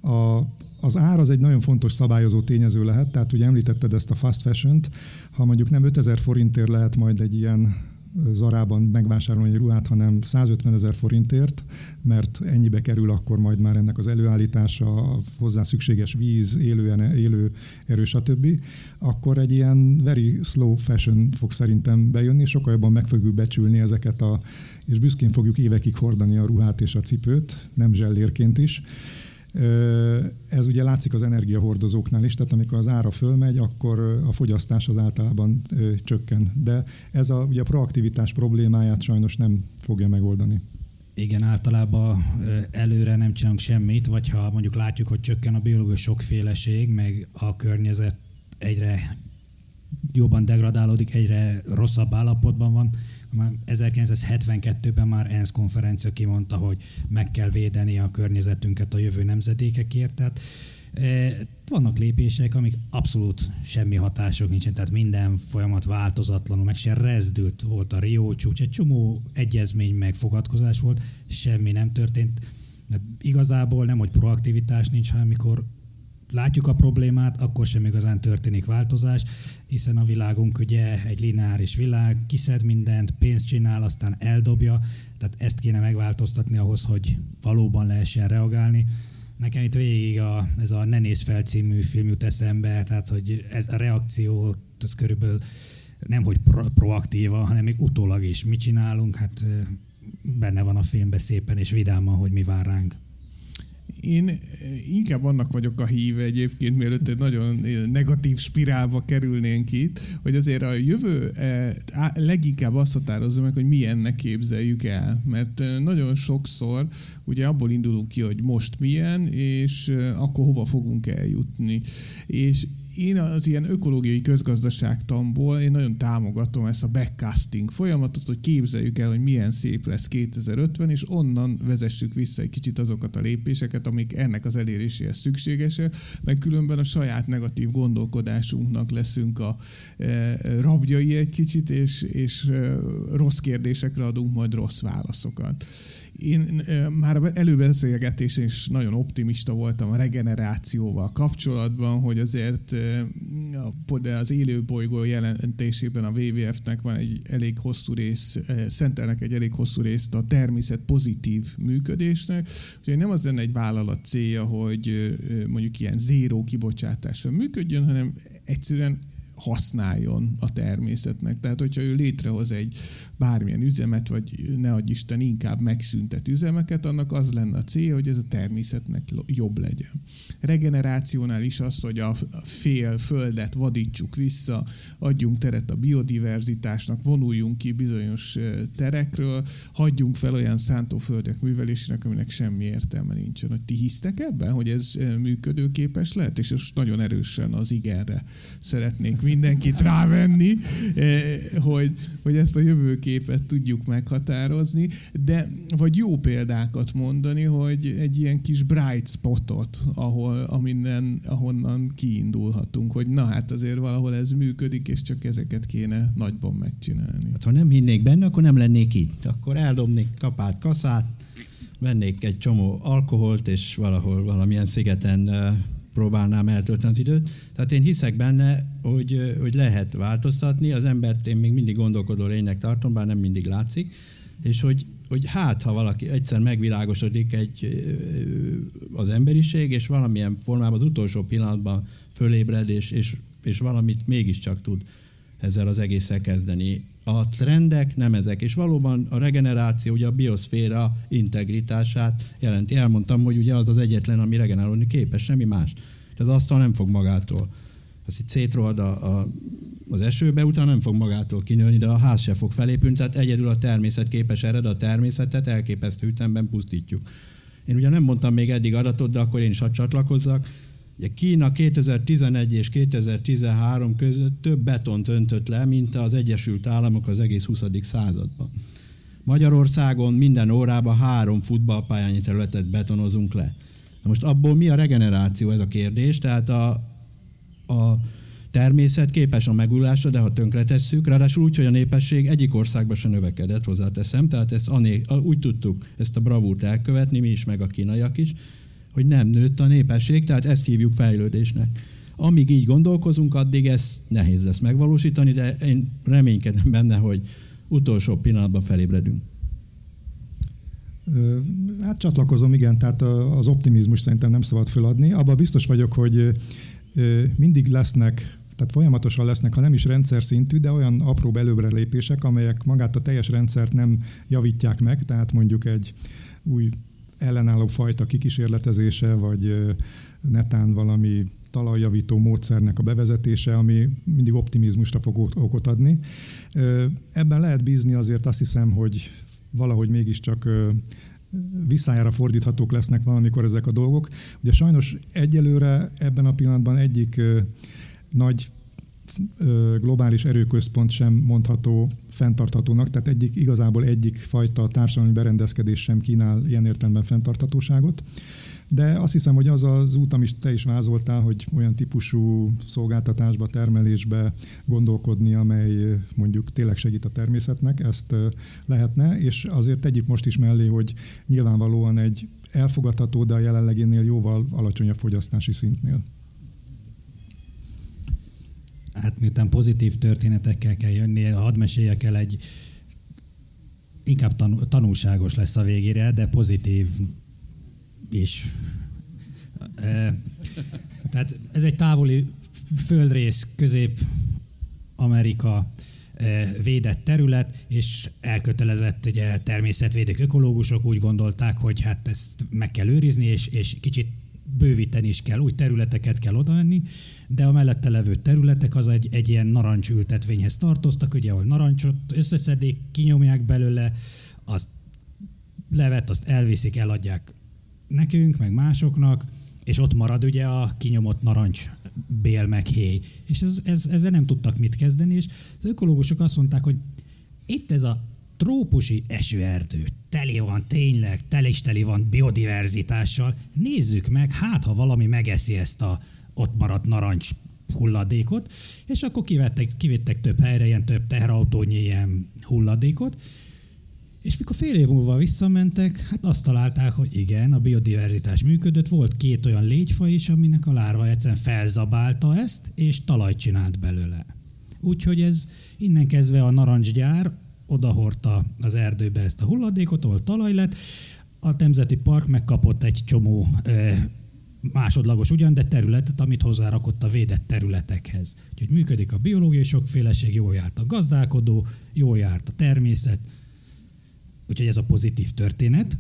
A, az ár az egy nagyon fontos szabályozó tényező lehet, tehát ugye említetted ezt a fast fashion-t, ha mondjuk nem 5000 forintért lehet majd egy ilyen Zarában megvásárolni egy ruhát, hanem 150 ezer forintért, mert ennyibe kerül akkor majd már ennek az előállítása, hozzá szükséges víz, élő, élő erő, stb., akkor egy ilyen very slow fashion fog szerintem bejönni, sokkal jobban meg fogjuk becsülni ezeket a, és büszkén fogjuk évekig hordani a ruhát és a cipőt, nem zsellérként is. Ez ugye látszik az energiahordozóknál is, tehát amikor az ára fölmegy, akkor a fogyasztás az általában csökken. De ez a, ugye a proaktivitás problémáját sajnos nem fogja megoldani. Igen, általában előre nem csinálunk semmit, vagy ha mondjuk látjuk, hogy csökken a biológiai sokféleség, meg a környezet egyre jobban degradálódik, egyre rosszabb állapotban van, 1972-ben már ENSZ konferencia kimondta, hogy meg kell védeni a környezetünket a jövő nemzedékekért. Tehát e, vannak lépések, amik abszolút semmi hatások nincsen, tehát minden folyamat változatlanul, meg se rezdült volt a Rio csúcs, egy csomó egyezmény meg fogadkozás volt, semmi nem történt. De igazából nem, hogy proaktivitás nincs, hanem amikor látjuk a problémát, akkor sem igazán történik változás, hiszen a világunk ugye egy lineáris világ, kiszed mindent, pénzt csinál, aztán eldobja, tehát ezt kéne megváltoztatni ahhoz, hogy valóban lehessen reagálni. Nekem itt végig a, ez a Ne néz fel című film jut eszembe, tehát hogy ez a reakció, ez körülbelül nem hogy pro- proaktíva, hanem még utólag is. Mit csinálunk? Hát benne van a filmben szépen és vidáman, hogy mi vár ránk. Én eh, inkább annak vagyok a híve egyébként, mielőtt egy nagyon eh, negatív spirálba kerülnénk itt, hogy azért a jövő eh, leginkább azt határozza meg, hogy milyennek képzeljük el. Mert nagyon sokszor ugye abból indulunk ki, hogy most milyen, és akkor hova fogunk eljutni. És én az ilyen ökológiai közgazdaságtamból én nagyon támogatom ezt a backcasting folyamatot, hogy képzeljük el, hogy milyen szép lesz 2050, és onnan vezessük vissza egy kicsit azokat a lépéseket, amik ennek az eléréséhez szükségesek, meg különben a saját negatív gondolkodásunknak leszünk a e, rabjai egy kicsit, és, és e, rossz kérdésekre adunk majd rossz válaszokat én már előbeszélgetésen is nagyon optimista voltam a regenerációval kapcsolatban, hogy azért az élő bolygó jelentésében a WWF-nek van egy elég hosszú rész, szentelnek egy elég hosszú részt a természet pozitív működésnek. Úgyhogy nem az lenne egy vállalat célja, hogy mondjuk ilyen zéró kibocsátással működjön, hanem egyszerűen használjon a természetnek. Tehát, hogyha ő létrehoz egy bármilyen üzemet, vagy ne adj Isten inkább megszüntet üzemeket, annak az lenne a célja, hogy ez a természetnek jobb legyen. Regenerációnál is az, hogy a fél földet vadítsuk vissza, adjunk teret a biodiverzitásnak, vonuljunk ki bizonyos terekről, hagyjunk fel olyan szántóföldek művelésének, aminek semmi értelme nincsen. Hogy ti hisztek ebben, hogy ez működőképes lehet? És most nagyon erősen az igenre szeretnék mindenkit rávenni, hogy, hogy ezt a jövőképet képet tudjuk meghatározni, de vagy jó példákat mondani, hogy egy ilyen kis bright spotot, ahol, aminden, ahonnan kiindulhatunk, hogy na hát azért valahol ez működik, és csak ezeket kéne nagyban megcsinálni. Hát, ha nem hinnék benne, akkor nem lennék itt. Akkor eldobnék kapát, kaszát, vennék egy csomó alkoholt, és valahol valamilyen szigeten próbálnám eltölteni az időt. Tehát én hiszek benne, hogy, hogy lehet változtatni. Az embert én még mindig gondolkodó lénynek tartom, bár nem mindig látszik, és hogy, hogy hát, ha valaki egyszer megvilágosodik egy, az emberiség, és valamilyen formában az utolsó pillanatban fölébred, és, és, és valamit mégiscsak tud ezzel az egésszel kezdeni. A trendek nem ezek, és valóban a regeneráció, ugye a bioszféra integritását jelenti. Elmondtam, hogy ugye az az egyetlen, ami regenerálni képes, semmi más. Ez az asztal nem fog magától. Az itt szétrohad a, a, az esőbe, utána nem fog magától kinőni, de a ház se fog felépülni, tehát egyedül a természet képes erre, de a természetet elképesztő ütemben pusztítjuk. Én ugye nem mondtam még eddig adatot, de akkor én is hadd csatlakozzak. Ugye Kína 2011 és 2013 között több betont öntött le, mint az Egyesült Államok az egész 20. században. Magyarországon minden órában három futballpályányi területet betonozunk le. Na most abból mi a regeneráció, ez a kérdés. Tehát a, a természet képes a megújulásra, de ha tönkretesszük, ráadásul úgy, hogy a népesség egyik országban se növekedett, hozzáteszem, tehát ezt ané, úgy tudtuk ezt a bravúrt elkövetni, mi is, meg a kínaiak is, hogy nem nőtt a népesség, tehát ezt hívjuk fejlődésnek. Amíg így gondolkozunk, addig ez nehéz lesz megvalósítani, de én reménykedem benne, hogy utolsó pillanatban felébredünk. Hát csatlakozom, igen, tehát az optimizmus szerintem nem szabad feladni. Abban biztos vagyok, hogy mindig lesznek, tehát folyamatosan lesznek, ha nem is rendszer szintű, de olyan apró belőbre lépések, amelyek magát a teljes rendszert nem javítják meg, tehát mondjuk egy új ellenálló fajta kikísérletezése, vagy netán valami talajjavító módszernek a bevezetése, ami mindig optimizmusra fog okot adni. Ebben lehet bízni azért azt hiszem, hogy valahogy mégiscsak visszájára fordíthatók lesznek valamikor ezek a dolgok. Ugye sajnos egyelőre ebben a pillanatban egyik nagy globális erőközpont sem mondható fenntarthatónak, tehát egyik, igazából egyik fajta társadalmi berendezkedés sem kínál ilyen értelemben fenntarthatóságot. De azt hiszem, hogy az az út, amit te is vázoltál, hogy olyan típusú szolgáltatásba, termelésbe gondolkodni, amely mondjuk tényleg segít a természetnek, ezt lehetne, és azért tegyük most is mellé, hogy nyilvánvalóan egy elfogadható, de a jelenleginél jóval alacsonyabb fogyasztási szintnél. Hát miután pozitív történetekkel kell jönni, hadd meséljek el egy inkább tanulságos lesz a végére, de pozitív is. Tehát ez egy távoli földrész, Közép-Amerika védett terület, és elkötelezett ugye, természetvédők, ökológusok úgy gondolták, hogy hát ezt meg kell őrizni, és, és kicsit bővíteni is kell, új területeket kell odavenni, de a mellette levő területek az egy, egy ilyen narancsültetvényhez tartoztak, ugye, ahol narancsot összeszedik, kinyomják belőle, azt levet, azt elviszik, eladják nekünk, meg másoknak, és ott marad ugye a kinyomott narancs bél meg héj. És ez, ez, ezzel nem tudtak mit kezdeni, és az ökológusok azt mondták, hogy itt ez a trópusi esőerdő, teli van tényleg, teli is teli van biodiverzitással, nézzük meg, hát ha valami megeszi ezt a ott maradt narancs hulladékot, és akkor kivettek, kivittek több helyre ilyen több teherautónyi ilyen hulladékot, és mikor fél év múlva visszamentek, hát azt találták, hogy igen, a biodiverzitás működött, volt két olyan légyfaj is, aminek a lárva egyszerűen felzabálta ezt, és talajt csinált belőle. Úgyhogy ez innen kezdve a narancsgyár odahordta az erdőbe ezt a hulladékot, ahol talaj lett, a Nemzeti Park megkapott egy csomó másodlagos ugyan, de területet, amit hozzárakott a védett területekhez. Úgyhogy működik a biológiai sokféleség, jól járt a gazdálkodó, jól járt a természet, Úgyhogy ez a pozitív történet.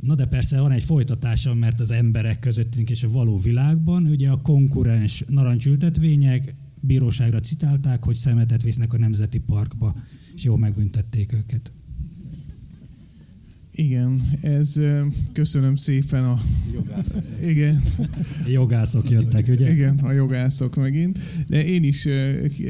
Na de persze van egy folytatása, mert az emberek közöttünk és a való világban ugye a konkurens narancsültetvények bíróságra citálták, hogy szemetet visznek a Nemzeti Parkba, és jól megbüntették őket. Igen, ez köszönöm szépen a... Jogászok. Igen. Jogászok jöttek, ugye? Igen, a jogászok megint. De én is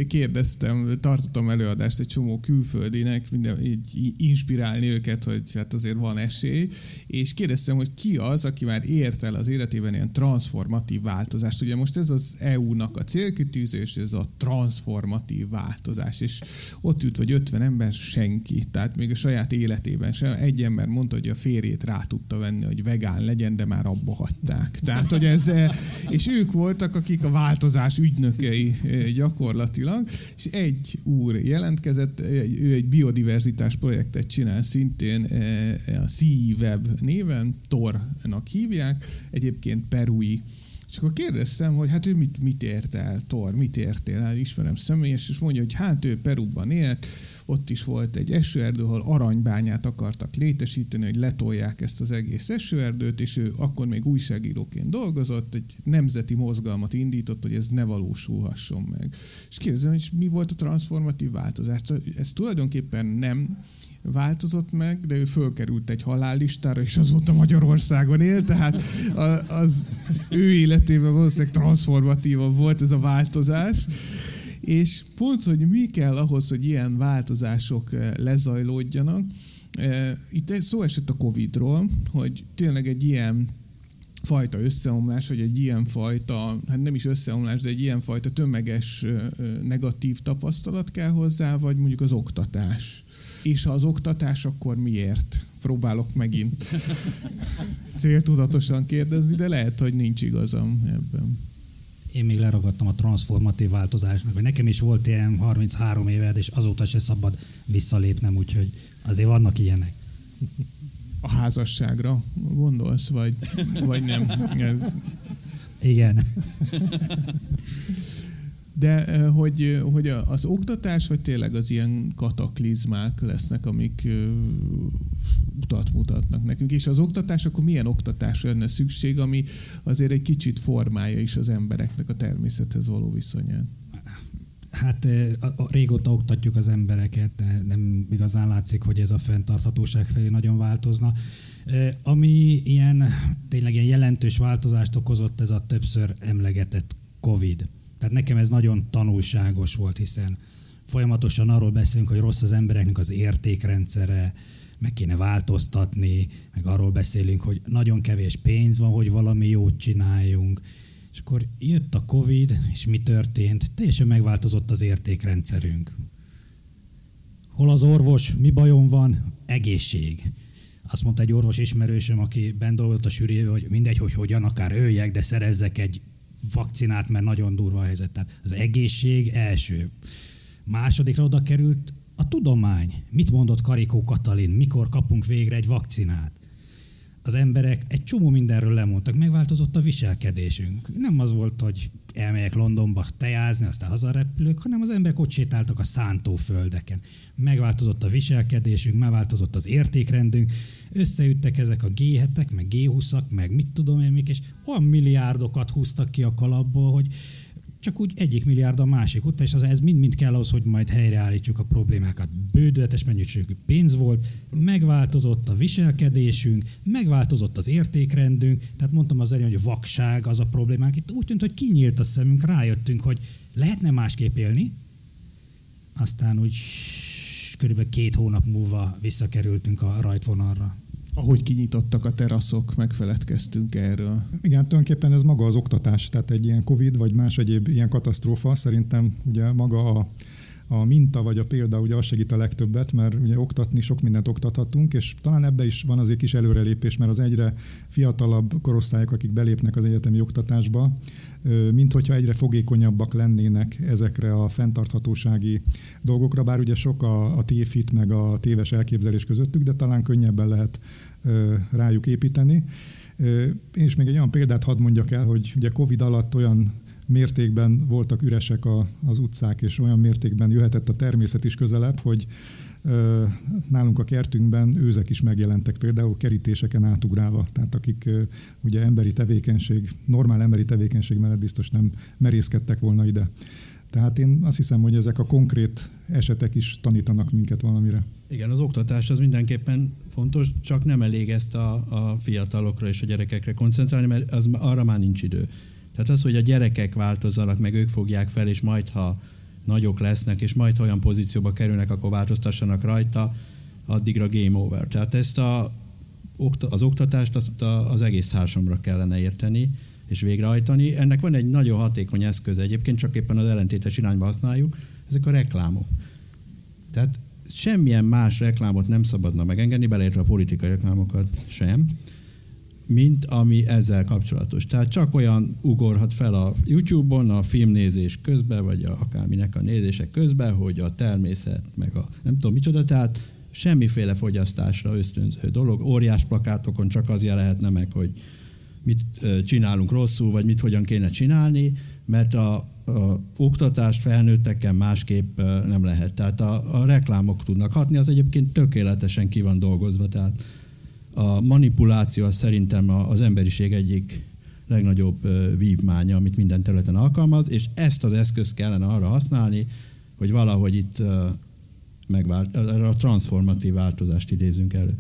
kérdeztem, tartottam előadást egy csomó külföldinek, minden, így inspirálni őket, hogy hát azért van esély, és kérdeztem, hogy ki az, aki már ért el az életében ilyen transformatív változást. Ugye most ez az EU-nak a célkitűzés, ez a transformatív változás, és ott ült vagy 50 ember, senki. Tehát még a saját életében sem. Egy ember mondta, hogy a férjét rá tudta venni, hogy vegán legyen, de már abba hagyták. Tehát, hogy ez, eh, és ők voltak, akik a változás ügynökei eh, gyakorlatilag, és egy úr jelentkezett, ő egy biodiverzitás projektet csinál szintén eh, a CE Web néven, Tornak hívják, egyébként perui és akkor kérdeztem, hogy hát ő mit, mit ért el, Tor, mit értél el, ismerem személyes, és mondja, hogy hát ő Perúban élt, ott is volt egy esőerdő, ahol aranybányát akartak létesíteni, hogy letolják ezt az egész esőerdőt, és ő akkor még újságíróként dolgozott, egy nemzeti mozgalmat indított, hogy ez ne valósulhasson meg. És kérdezem, hogy mi volt a transformatív változás? Ez tulajdonképpen nem változott meg, de ő fölkerült egy halállistára, és azóta Magyarországon él, tehát az ő életében valószínűleg transformatívabb volt ez a változás. És pont, hogy mi kell ahhoz, hogy ilyen változások eh, lezajlódjanak, eh, itt szó esett a Covid-ról, hogy tényleg egy ilyen fajta összeomlás, vagy egy ilyen fajta, hát nem is összeomlás, de egy ilyen fajta tömeges eh, negatív tapasztalat kell hozzá, vagy mondjuk az oktatás. És az oktatás, akkor miért? próbálok megint céltudatosan kérdezni, de lehet, hogy nincs igazam ebben. Én még leragadtam a transformatív változásnak, hogy nekem is volt ilyen 33 éved, és azóta se szabad visszalépnem, úgyhogy azért vannak ilyenek. A házasságra gondolsz, vagy, vagy nem? Igen. De hogy, hogy az oktatás, vagy tényleg az ilyen kataklizmák lesznek, amik utat mutatnak nekünk. És az oktatás, akkor milyen oktatásra lenne szükség, ami azért egy kicsit formálja is az embereknek a természethez való viszonyát? Hát régóta oktatjuk az embereket, nem igazán látszik, hogy ez a fenntarthatóság felé nagyon változna. Ami ilyen, tényleg ilyen jelentős változást okozott, ez a többször emlegetett COVID. Tehát nekem ez nagyon tanulságos volt, hiszen folyamatosan arról beszélünk, hogy rossz az embereknek az értékrendszere, meg kéne változtatni, meg arról beszélünk, hogy nagyon kevés pénz van, hogy valami jót csináljunk. És akkor jött a Covid, és mi történt? Teljesen megváltozott az értékrendszerünk. Hol az orvos? Mi bajom van? Egészség. Azt mondta egy orvos ismerősöm, aki bent dolgozott a sűrűjébe, hogy mindegy, hogy hogyan, akár öljek, de szerezzek egy vakcinát, mert nagyon durva a helyzet. Tehát az egészség első. Másodikra oda került a tudomány. Mit mondott Karikó Katalin? Mikor kapunk végre egy vakcinát? Az emberek egy csomó mindenről lemondtak, megváltozott a viselkedésünk. Nem az volt, hogy elmegyek Londonba tejázni, aztán hazarepülök, hanem az emberek ott sétáltak a szántóföldeken. Megváltozott a viselkedésünk, megváltozott az értékrendünk, összeüttek ezek a G7-ek, meg G20-ak, meg mit tudom én még, és olyan milliárdokat húztak ki a kalapból, hogy csak úgy egyik milliárd a másik után, és az, ez mind-mind kell ahhoz, hogy majd helyreállítsuk a problémákat. Bődületes mennyiségű pénz volt, megváltozott a viselkedésünk, megváltozott az értékrendünk, tehát mondtam az elején, hogy vakság az a problémák. Itt úgy tűnt, hogy kinyílt a szemünk, rájöttünk, hogy lehetne másképp élni, aztán úgy körülbelül két hónap múlva visszakerültünk a rajtvonalra ahogy kinyitottak a teraszok, megfeledkeztünk erről. Igen, tulajdonképpen ez maga az oktatás, tehát egy ilyen Covid vagy más egyéb ilyen katasztrófa, szerintem ugye maga a, a minta vagy a példa ugye az segít a legtöbbet, mert ugye oktatni sok mindent oktathatunk, és talán ebbe is van azért kis előrelépés, mert az egyre fiatalabb korosztályok, akik belépnek az egyetemi oktatásba, mint hogyha egyre fogékonyabbak lennének ezekre a fenntarthatósági dolgokra, bár ugye sok a, a tévhit meg a téves elképzelés közöttük, de talán könnyebben lehet rájuk építeni. És még egy olyan példát hadd mondjak el, hogy ugye Covid alatt olyan mértékben voltak üresek a, az utcák, és olyan mértékben jöhetett a természet is közelebb, hogy ö, nálunk a kertünkben őzek is megjelentek, például kerítéseken átugrálva, tehát akik ö, ugye emberi tevékenység, normál emberi tevékenység mellett biztos nem merészkedtek volna ide. Tehát én azt hiszem, hogy ezek a konkrét esetek is tanítanak minket valamire. Igen, az oktatás az mindenképpen fontos, csak nem elég ezt a, a fiatalokra és a gyerekekre koncentrálni, mert az, arra már nincs idő. Tehát az, hogy a gyerekek változzanak, meg ők fogják fel, és majd, ha nagyok lesznek, és majd, ha olyan pozícióba kerülnek, akkor változtassanak rajta, addigra game over. Tehát ezt a, az oktatást azt az egész társamra kellene érteni, és végrehajtani. Ennek van egy nagyon hatékony eszköz egyébként, csak éppen az ellentétes irányba használjuk, ezek a reklámok. Tehát semmilyen más reklámot nem szabadna megengedni, beleértve a politikai reklámokat sem, mint ami ezzel kapcsolatos. Tehát csak olyan ugorhat fel a YouTube-on a filmnézés közben, vagy a, akárminek a nézések közben, hogy a természet, meg a nem tudom micsoda, tehát semmiféle fogyasztásra ösztönző dolog. Óriás plakátokon csak az jelenhetne meg, hogy mit csinálunk rosszul, vagy mit hogyan kéne csinálni, mert a, a oktatást felnőttekkel másképp nem lehet. Tehát a, a reklámok tudnak hatni, az egyébként tökéletesen ki van dolgozva, tehát a manipuláció az szerintem az emberiség egyik legnagyobb vívmánya, amit minden területen alkalmaz, és ezt az eszközt kellene arra használni, hogy valahogy itt megvált, a transformatív változást idézünk elő.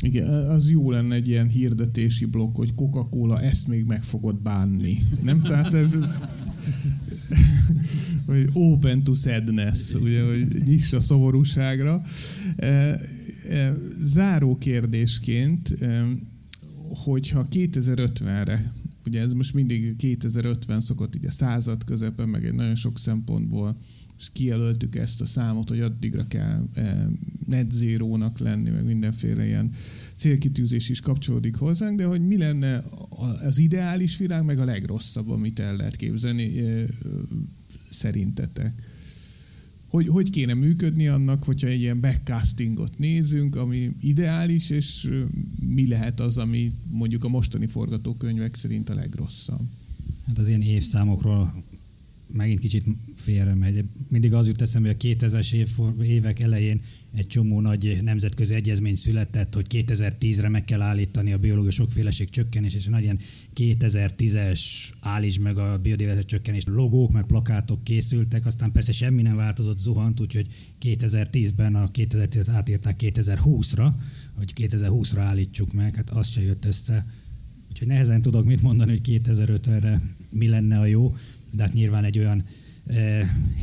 Igen, az jó lenne egy ilyen hirdetési blokk, hogy Coca-Cola ezt még meg fogod bánni. Nem? Tehát ez... hogy open to sadness, ugye, hogy nyiss a szomorúságra. Záró kérdésként, hogyha 2050-re, ugye ez most mindig 2050 szokott így a század közepen, meg egy nagyon sok szempontból és kijelöltük ezt a számot, hogy addigra kell net zero-nak lenni, meg mindenféle ilyen célkitűzés is kapcsolódik hozzánk, de hogy mi lenne az ideális világ, meg a legrosszabb, amit el lehet képzelni szerintetek? Hogy, hogy kéne működni annak, hogyha egy ilyen backcastingot nézünk, ami ideális, és mi lehet az, ami mondjuk a mostani forgatókönyvek szerint a legrosszabb? Hát az ilyen évszámokról megint kicsit félre megy. Mindig az jut eszembe, hogy a 2000-es év, évek elején egy csomó nagy nemzetközi egyezmény született, hogy 2010-re meg kell állítani a biológiai sokféleség csökkenés, és nagy ilyen 2010-es állíts meg a biodiverzitás csökkenés logók, meg plakátok készültek, aztán persze semmi nem változott, zuhant, úgyhogy 2010-ben a 2010-et átírták 2020-ra, hogy 2020-ra állítsuk meg, hát az se jött össze. Úgyhogy nehezen tudok mit mondani, hogy 2050-re mi lenne a jó de hát nyilván egy olyan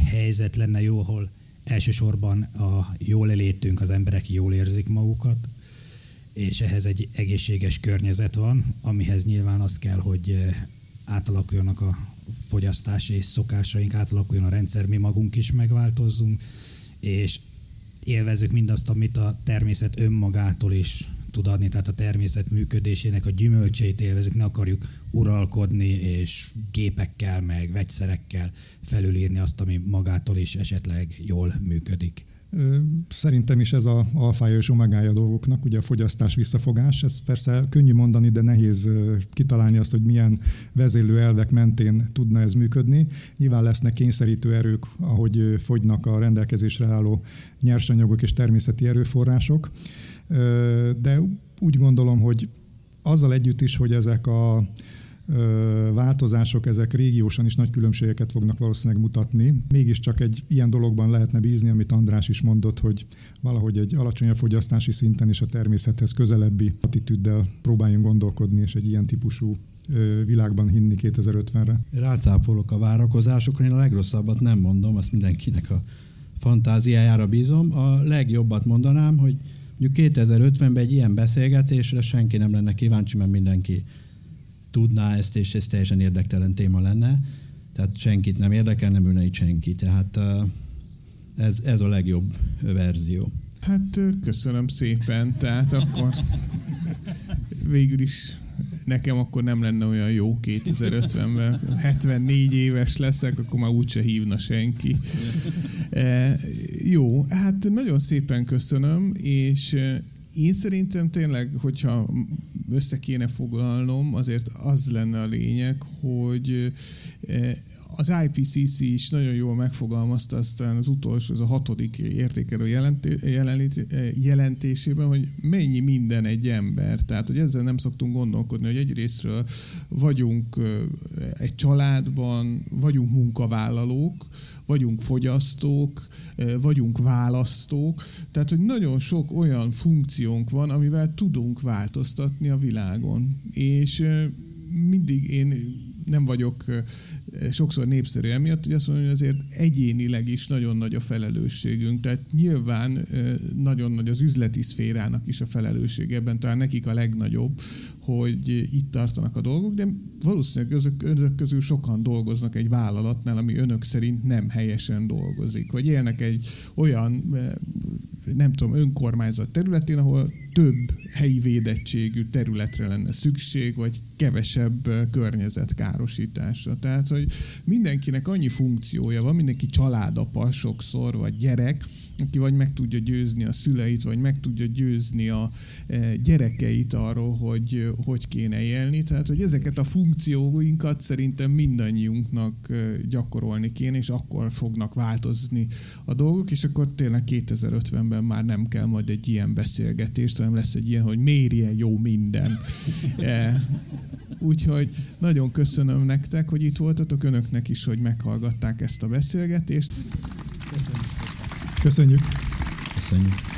helyzet lenne jó, ahol elsősorban a jól elétünk, az emberek jól érzik magukat, és ehhez egy egészséges környezet van, amihez nyilván az kell, hogy átalakuljanak a fogyasztási szokásaink, átalakuljon a rendszer, mi magunk is megváltozzunk, és élvezzük mindazt, amit a természet önmagától is tud adni, tehát a természet működésének a gyümölcseit élvezik, ne akarjuk uralkodni és gépekkel, meg vegyszerekkel felülírni azt, ami magától is esetleg jól működik. Szerintem is ez a alfája és omegája dolgoknak, ugye a fogyasztás visszafogás. Ez persze könnyű mondani, de nehéz kitalálni azt, hogy milyen vezélő elvek mentén tudna ez működni. Nyilván lesznek kényszerítő erők, ahogy fogynak a rendelkezésre álló nyersanyagok és természeti erőforrások de úgy gondolom, hogy azzal együtt is, hogy ezek a változások, ezek régiósan is nagy különbségeket fognak valószínűleg mutatni. Mégiscsak egy ilyen dologban lehetne bízni, amit András is mondott, hogy valahogy egy alacsonyabb fogyasztási szinten és a természethez közelebbi attitűddel próbáljunk gondolkodni, és egy ilyen típusú világban hinni 2050-re. Rácápolok a várakozásokra, én a legrosszabbat nem mondom, azt mindenkinek a fantáziájára bízom. A legjobbat mondanám, hogy Mondjuk 2050-ben egy ilyen beszélgetésre senki nem lenne kíváncsi, mert mindenki tudná ezt, és ez teljesen érdektelen téma lenne. Tehát senkit nem érdekel, nem ülne itt senki. Tehát ez, ez a legjobb verzió. Hát köszönöm szépen. Tehát akkor végül is nekem akkor nem lenne olyan jó 2050-ben. 74 éves leszek, akkor már úgyse hívna senki. E, jó, hát nagyon szépen köszönöm, és e, én szerintem tényleg, hogyha össze kéne foglalnom, azért az lenne a lényeg, hogy e, az IPCC is nagyon jól megfogalmazta aztán az utolsó, az a hatodik értékelő jelentésében, hogy mennyi minden egy ember. Tehát, hogy ezzel nem szoktunk gondolkodni, hogy egyrésztről vagyunk egy családban, vagyunk munkavállalók, vagyunk fogyasztók, vagyunk választók, tehát hogy nagyon sok olyan funkciónk van, amivel tudunk változtatni a világon. És mindig én nem vagyok sokszor népszerű emiatt, hogy azt mondom, hogy azért egyénileg is nagyon nagy a felelősségünk. Tehát nyilván nagyon nagy az üzleti szférának is a felelősség ebben, talán nekik a legnagyobb, hogy itt tartanak a dolgok, de valószínűleg önök, önök közül sokan dolgoznak egy vállalatnál, ami önök szerint nem helyesen dolgozik. Vagy élnek egy olyan, nem tudom, önkormányzat területén, ahol több helyi védettségű területre lenne szükség, vagy kevesebb környezetkárosításra. Tehát, hogy mindenkinek annyi funkciója van, mindenki családapa sokszor, vagy gyerek, aki vagy meg tudja győzni a szüleit, vagy meg tudja győzni a e, gyerekeit arról, hogy hogy kéne élni. Tehát, hogy ezeket a funkcióinkat szerintem mindannyiunknak e, gyakorolni kéne, és akkor fognak változni a dolgok, és akkor tényleg 2050-ben már nem kell majd egy ilyen beszélgetést, hanem lesz egy ilyen, hogy mérje jó minden. E, úgyhogy nagyon köszönöm nektek, hogy itt voltatok, önöknek is, hogy meghallgatták ezt a beszélgetést. Köszönjük. Köszönjük.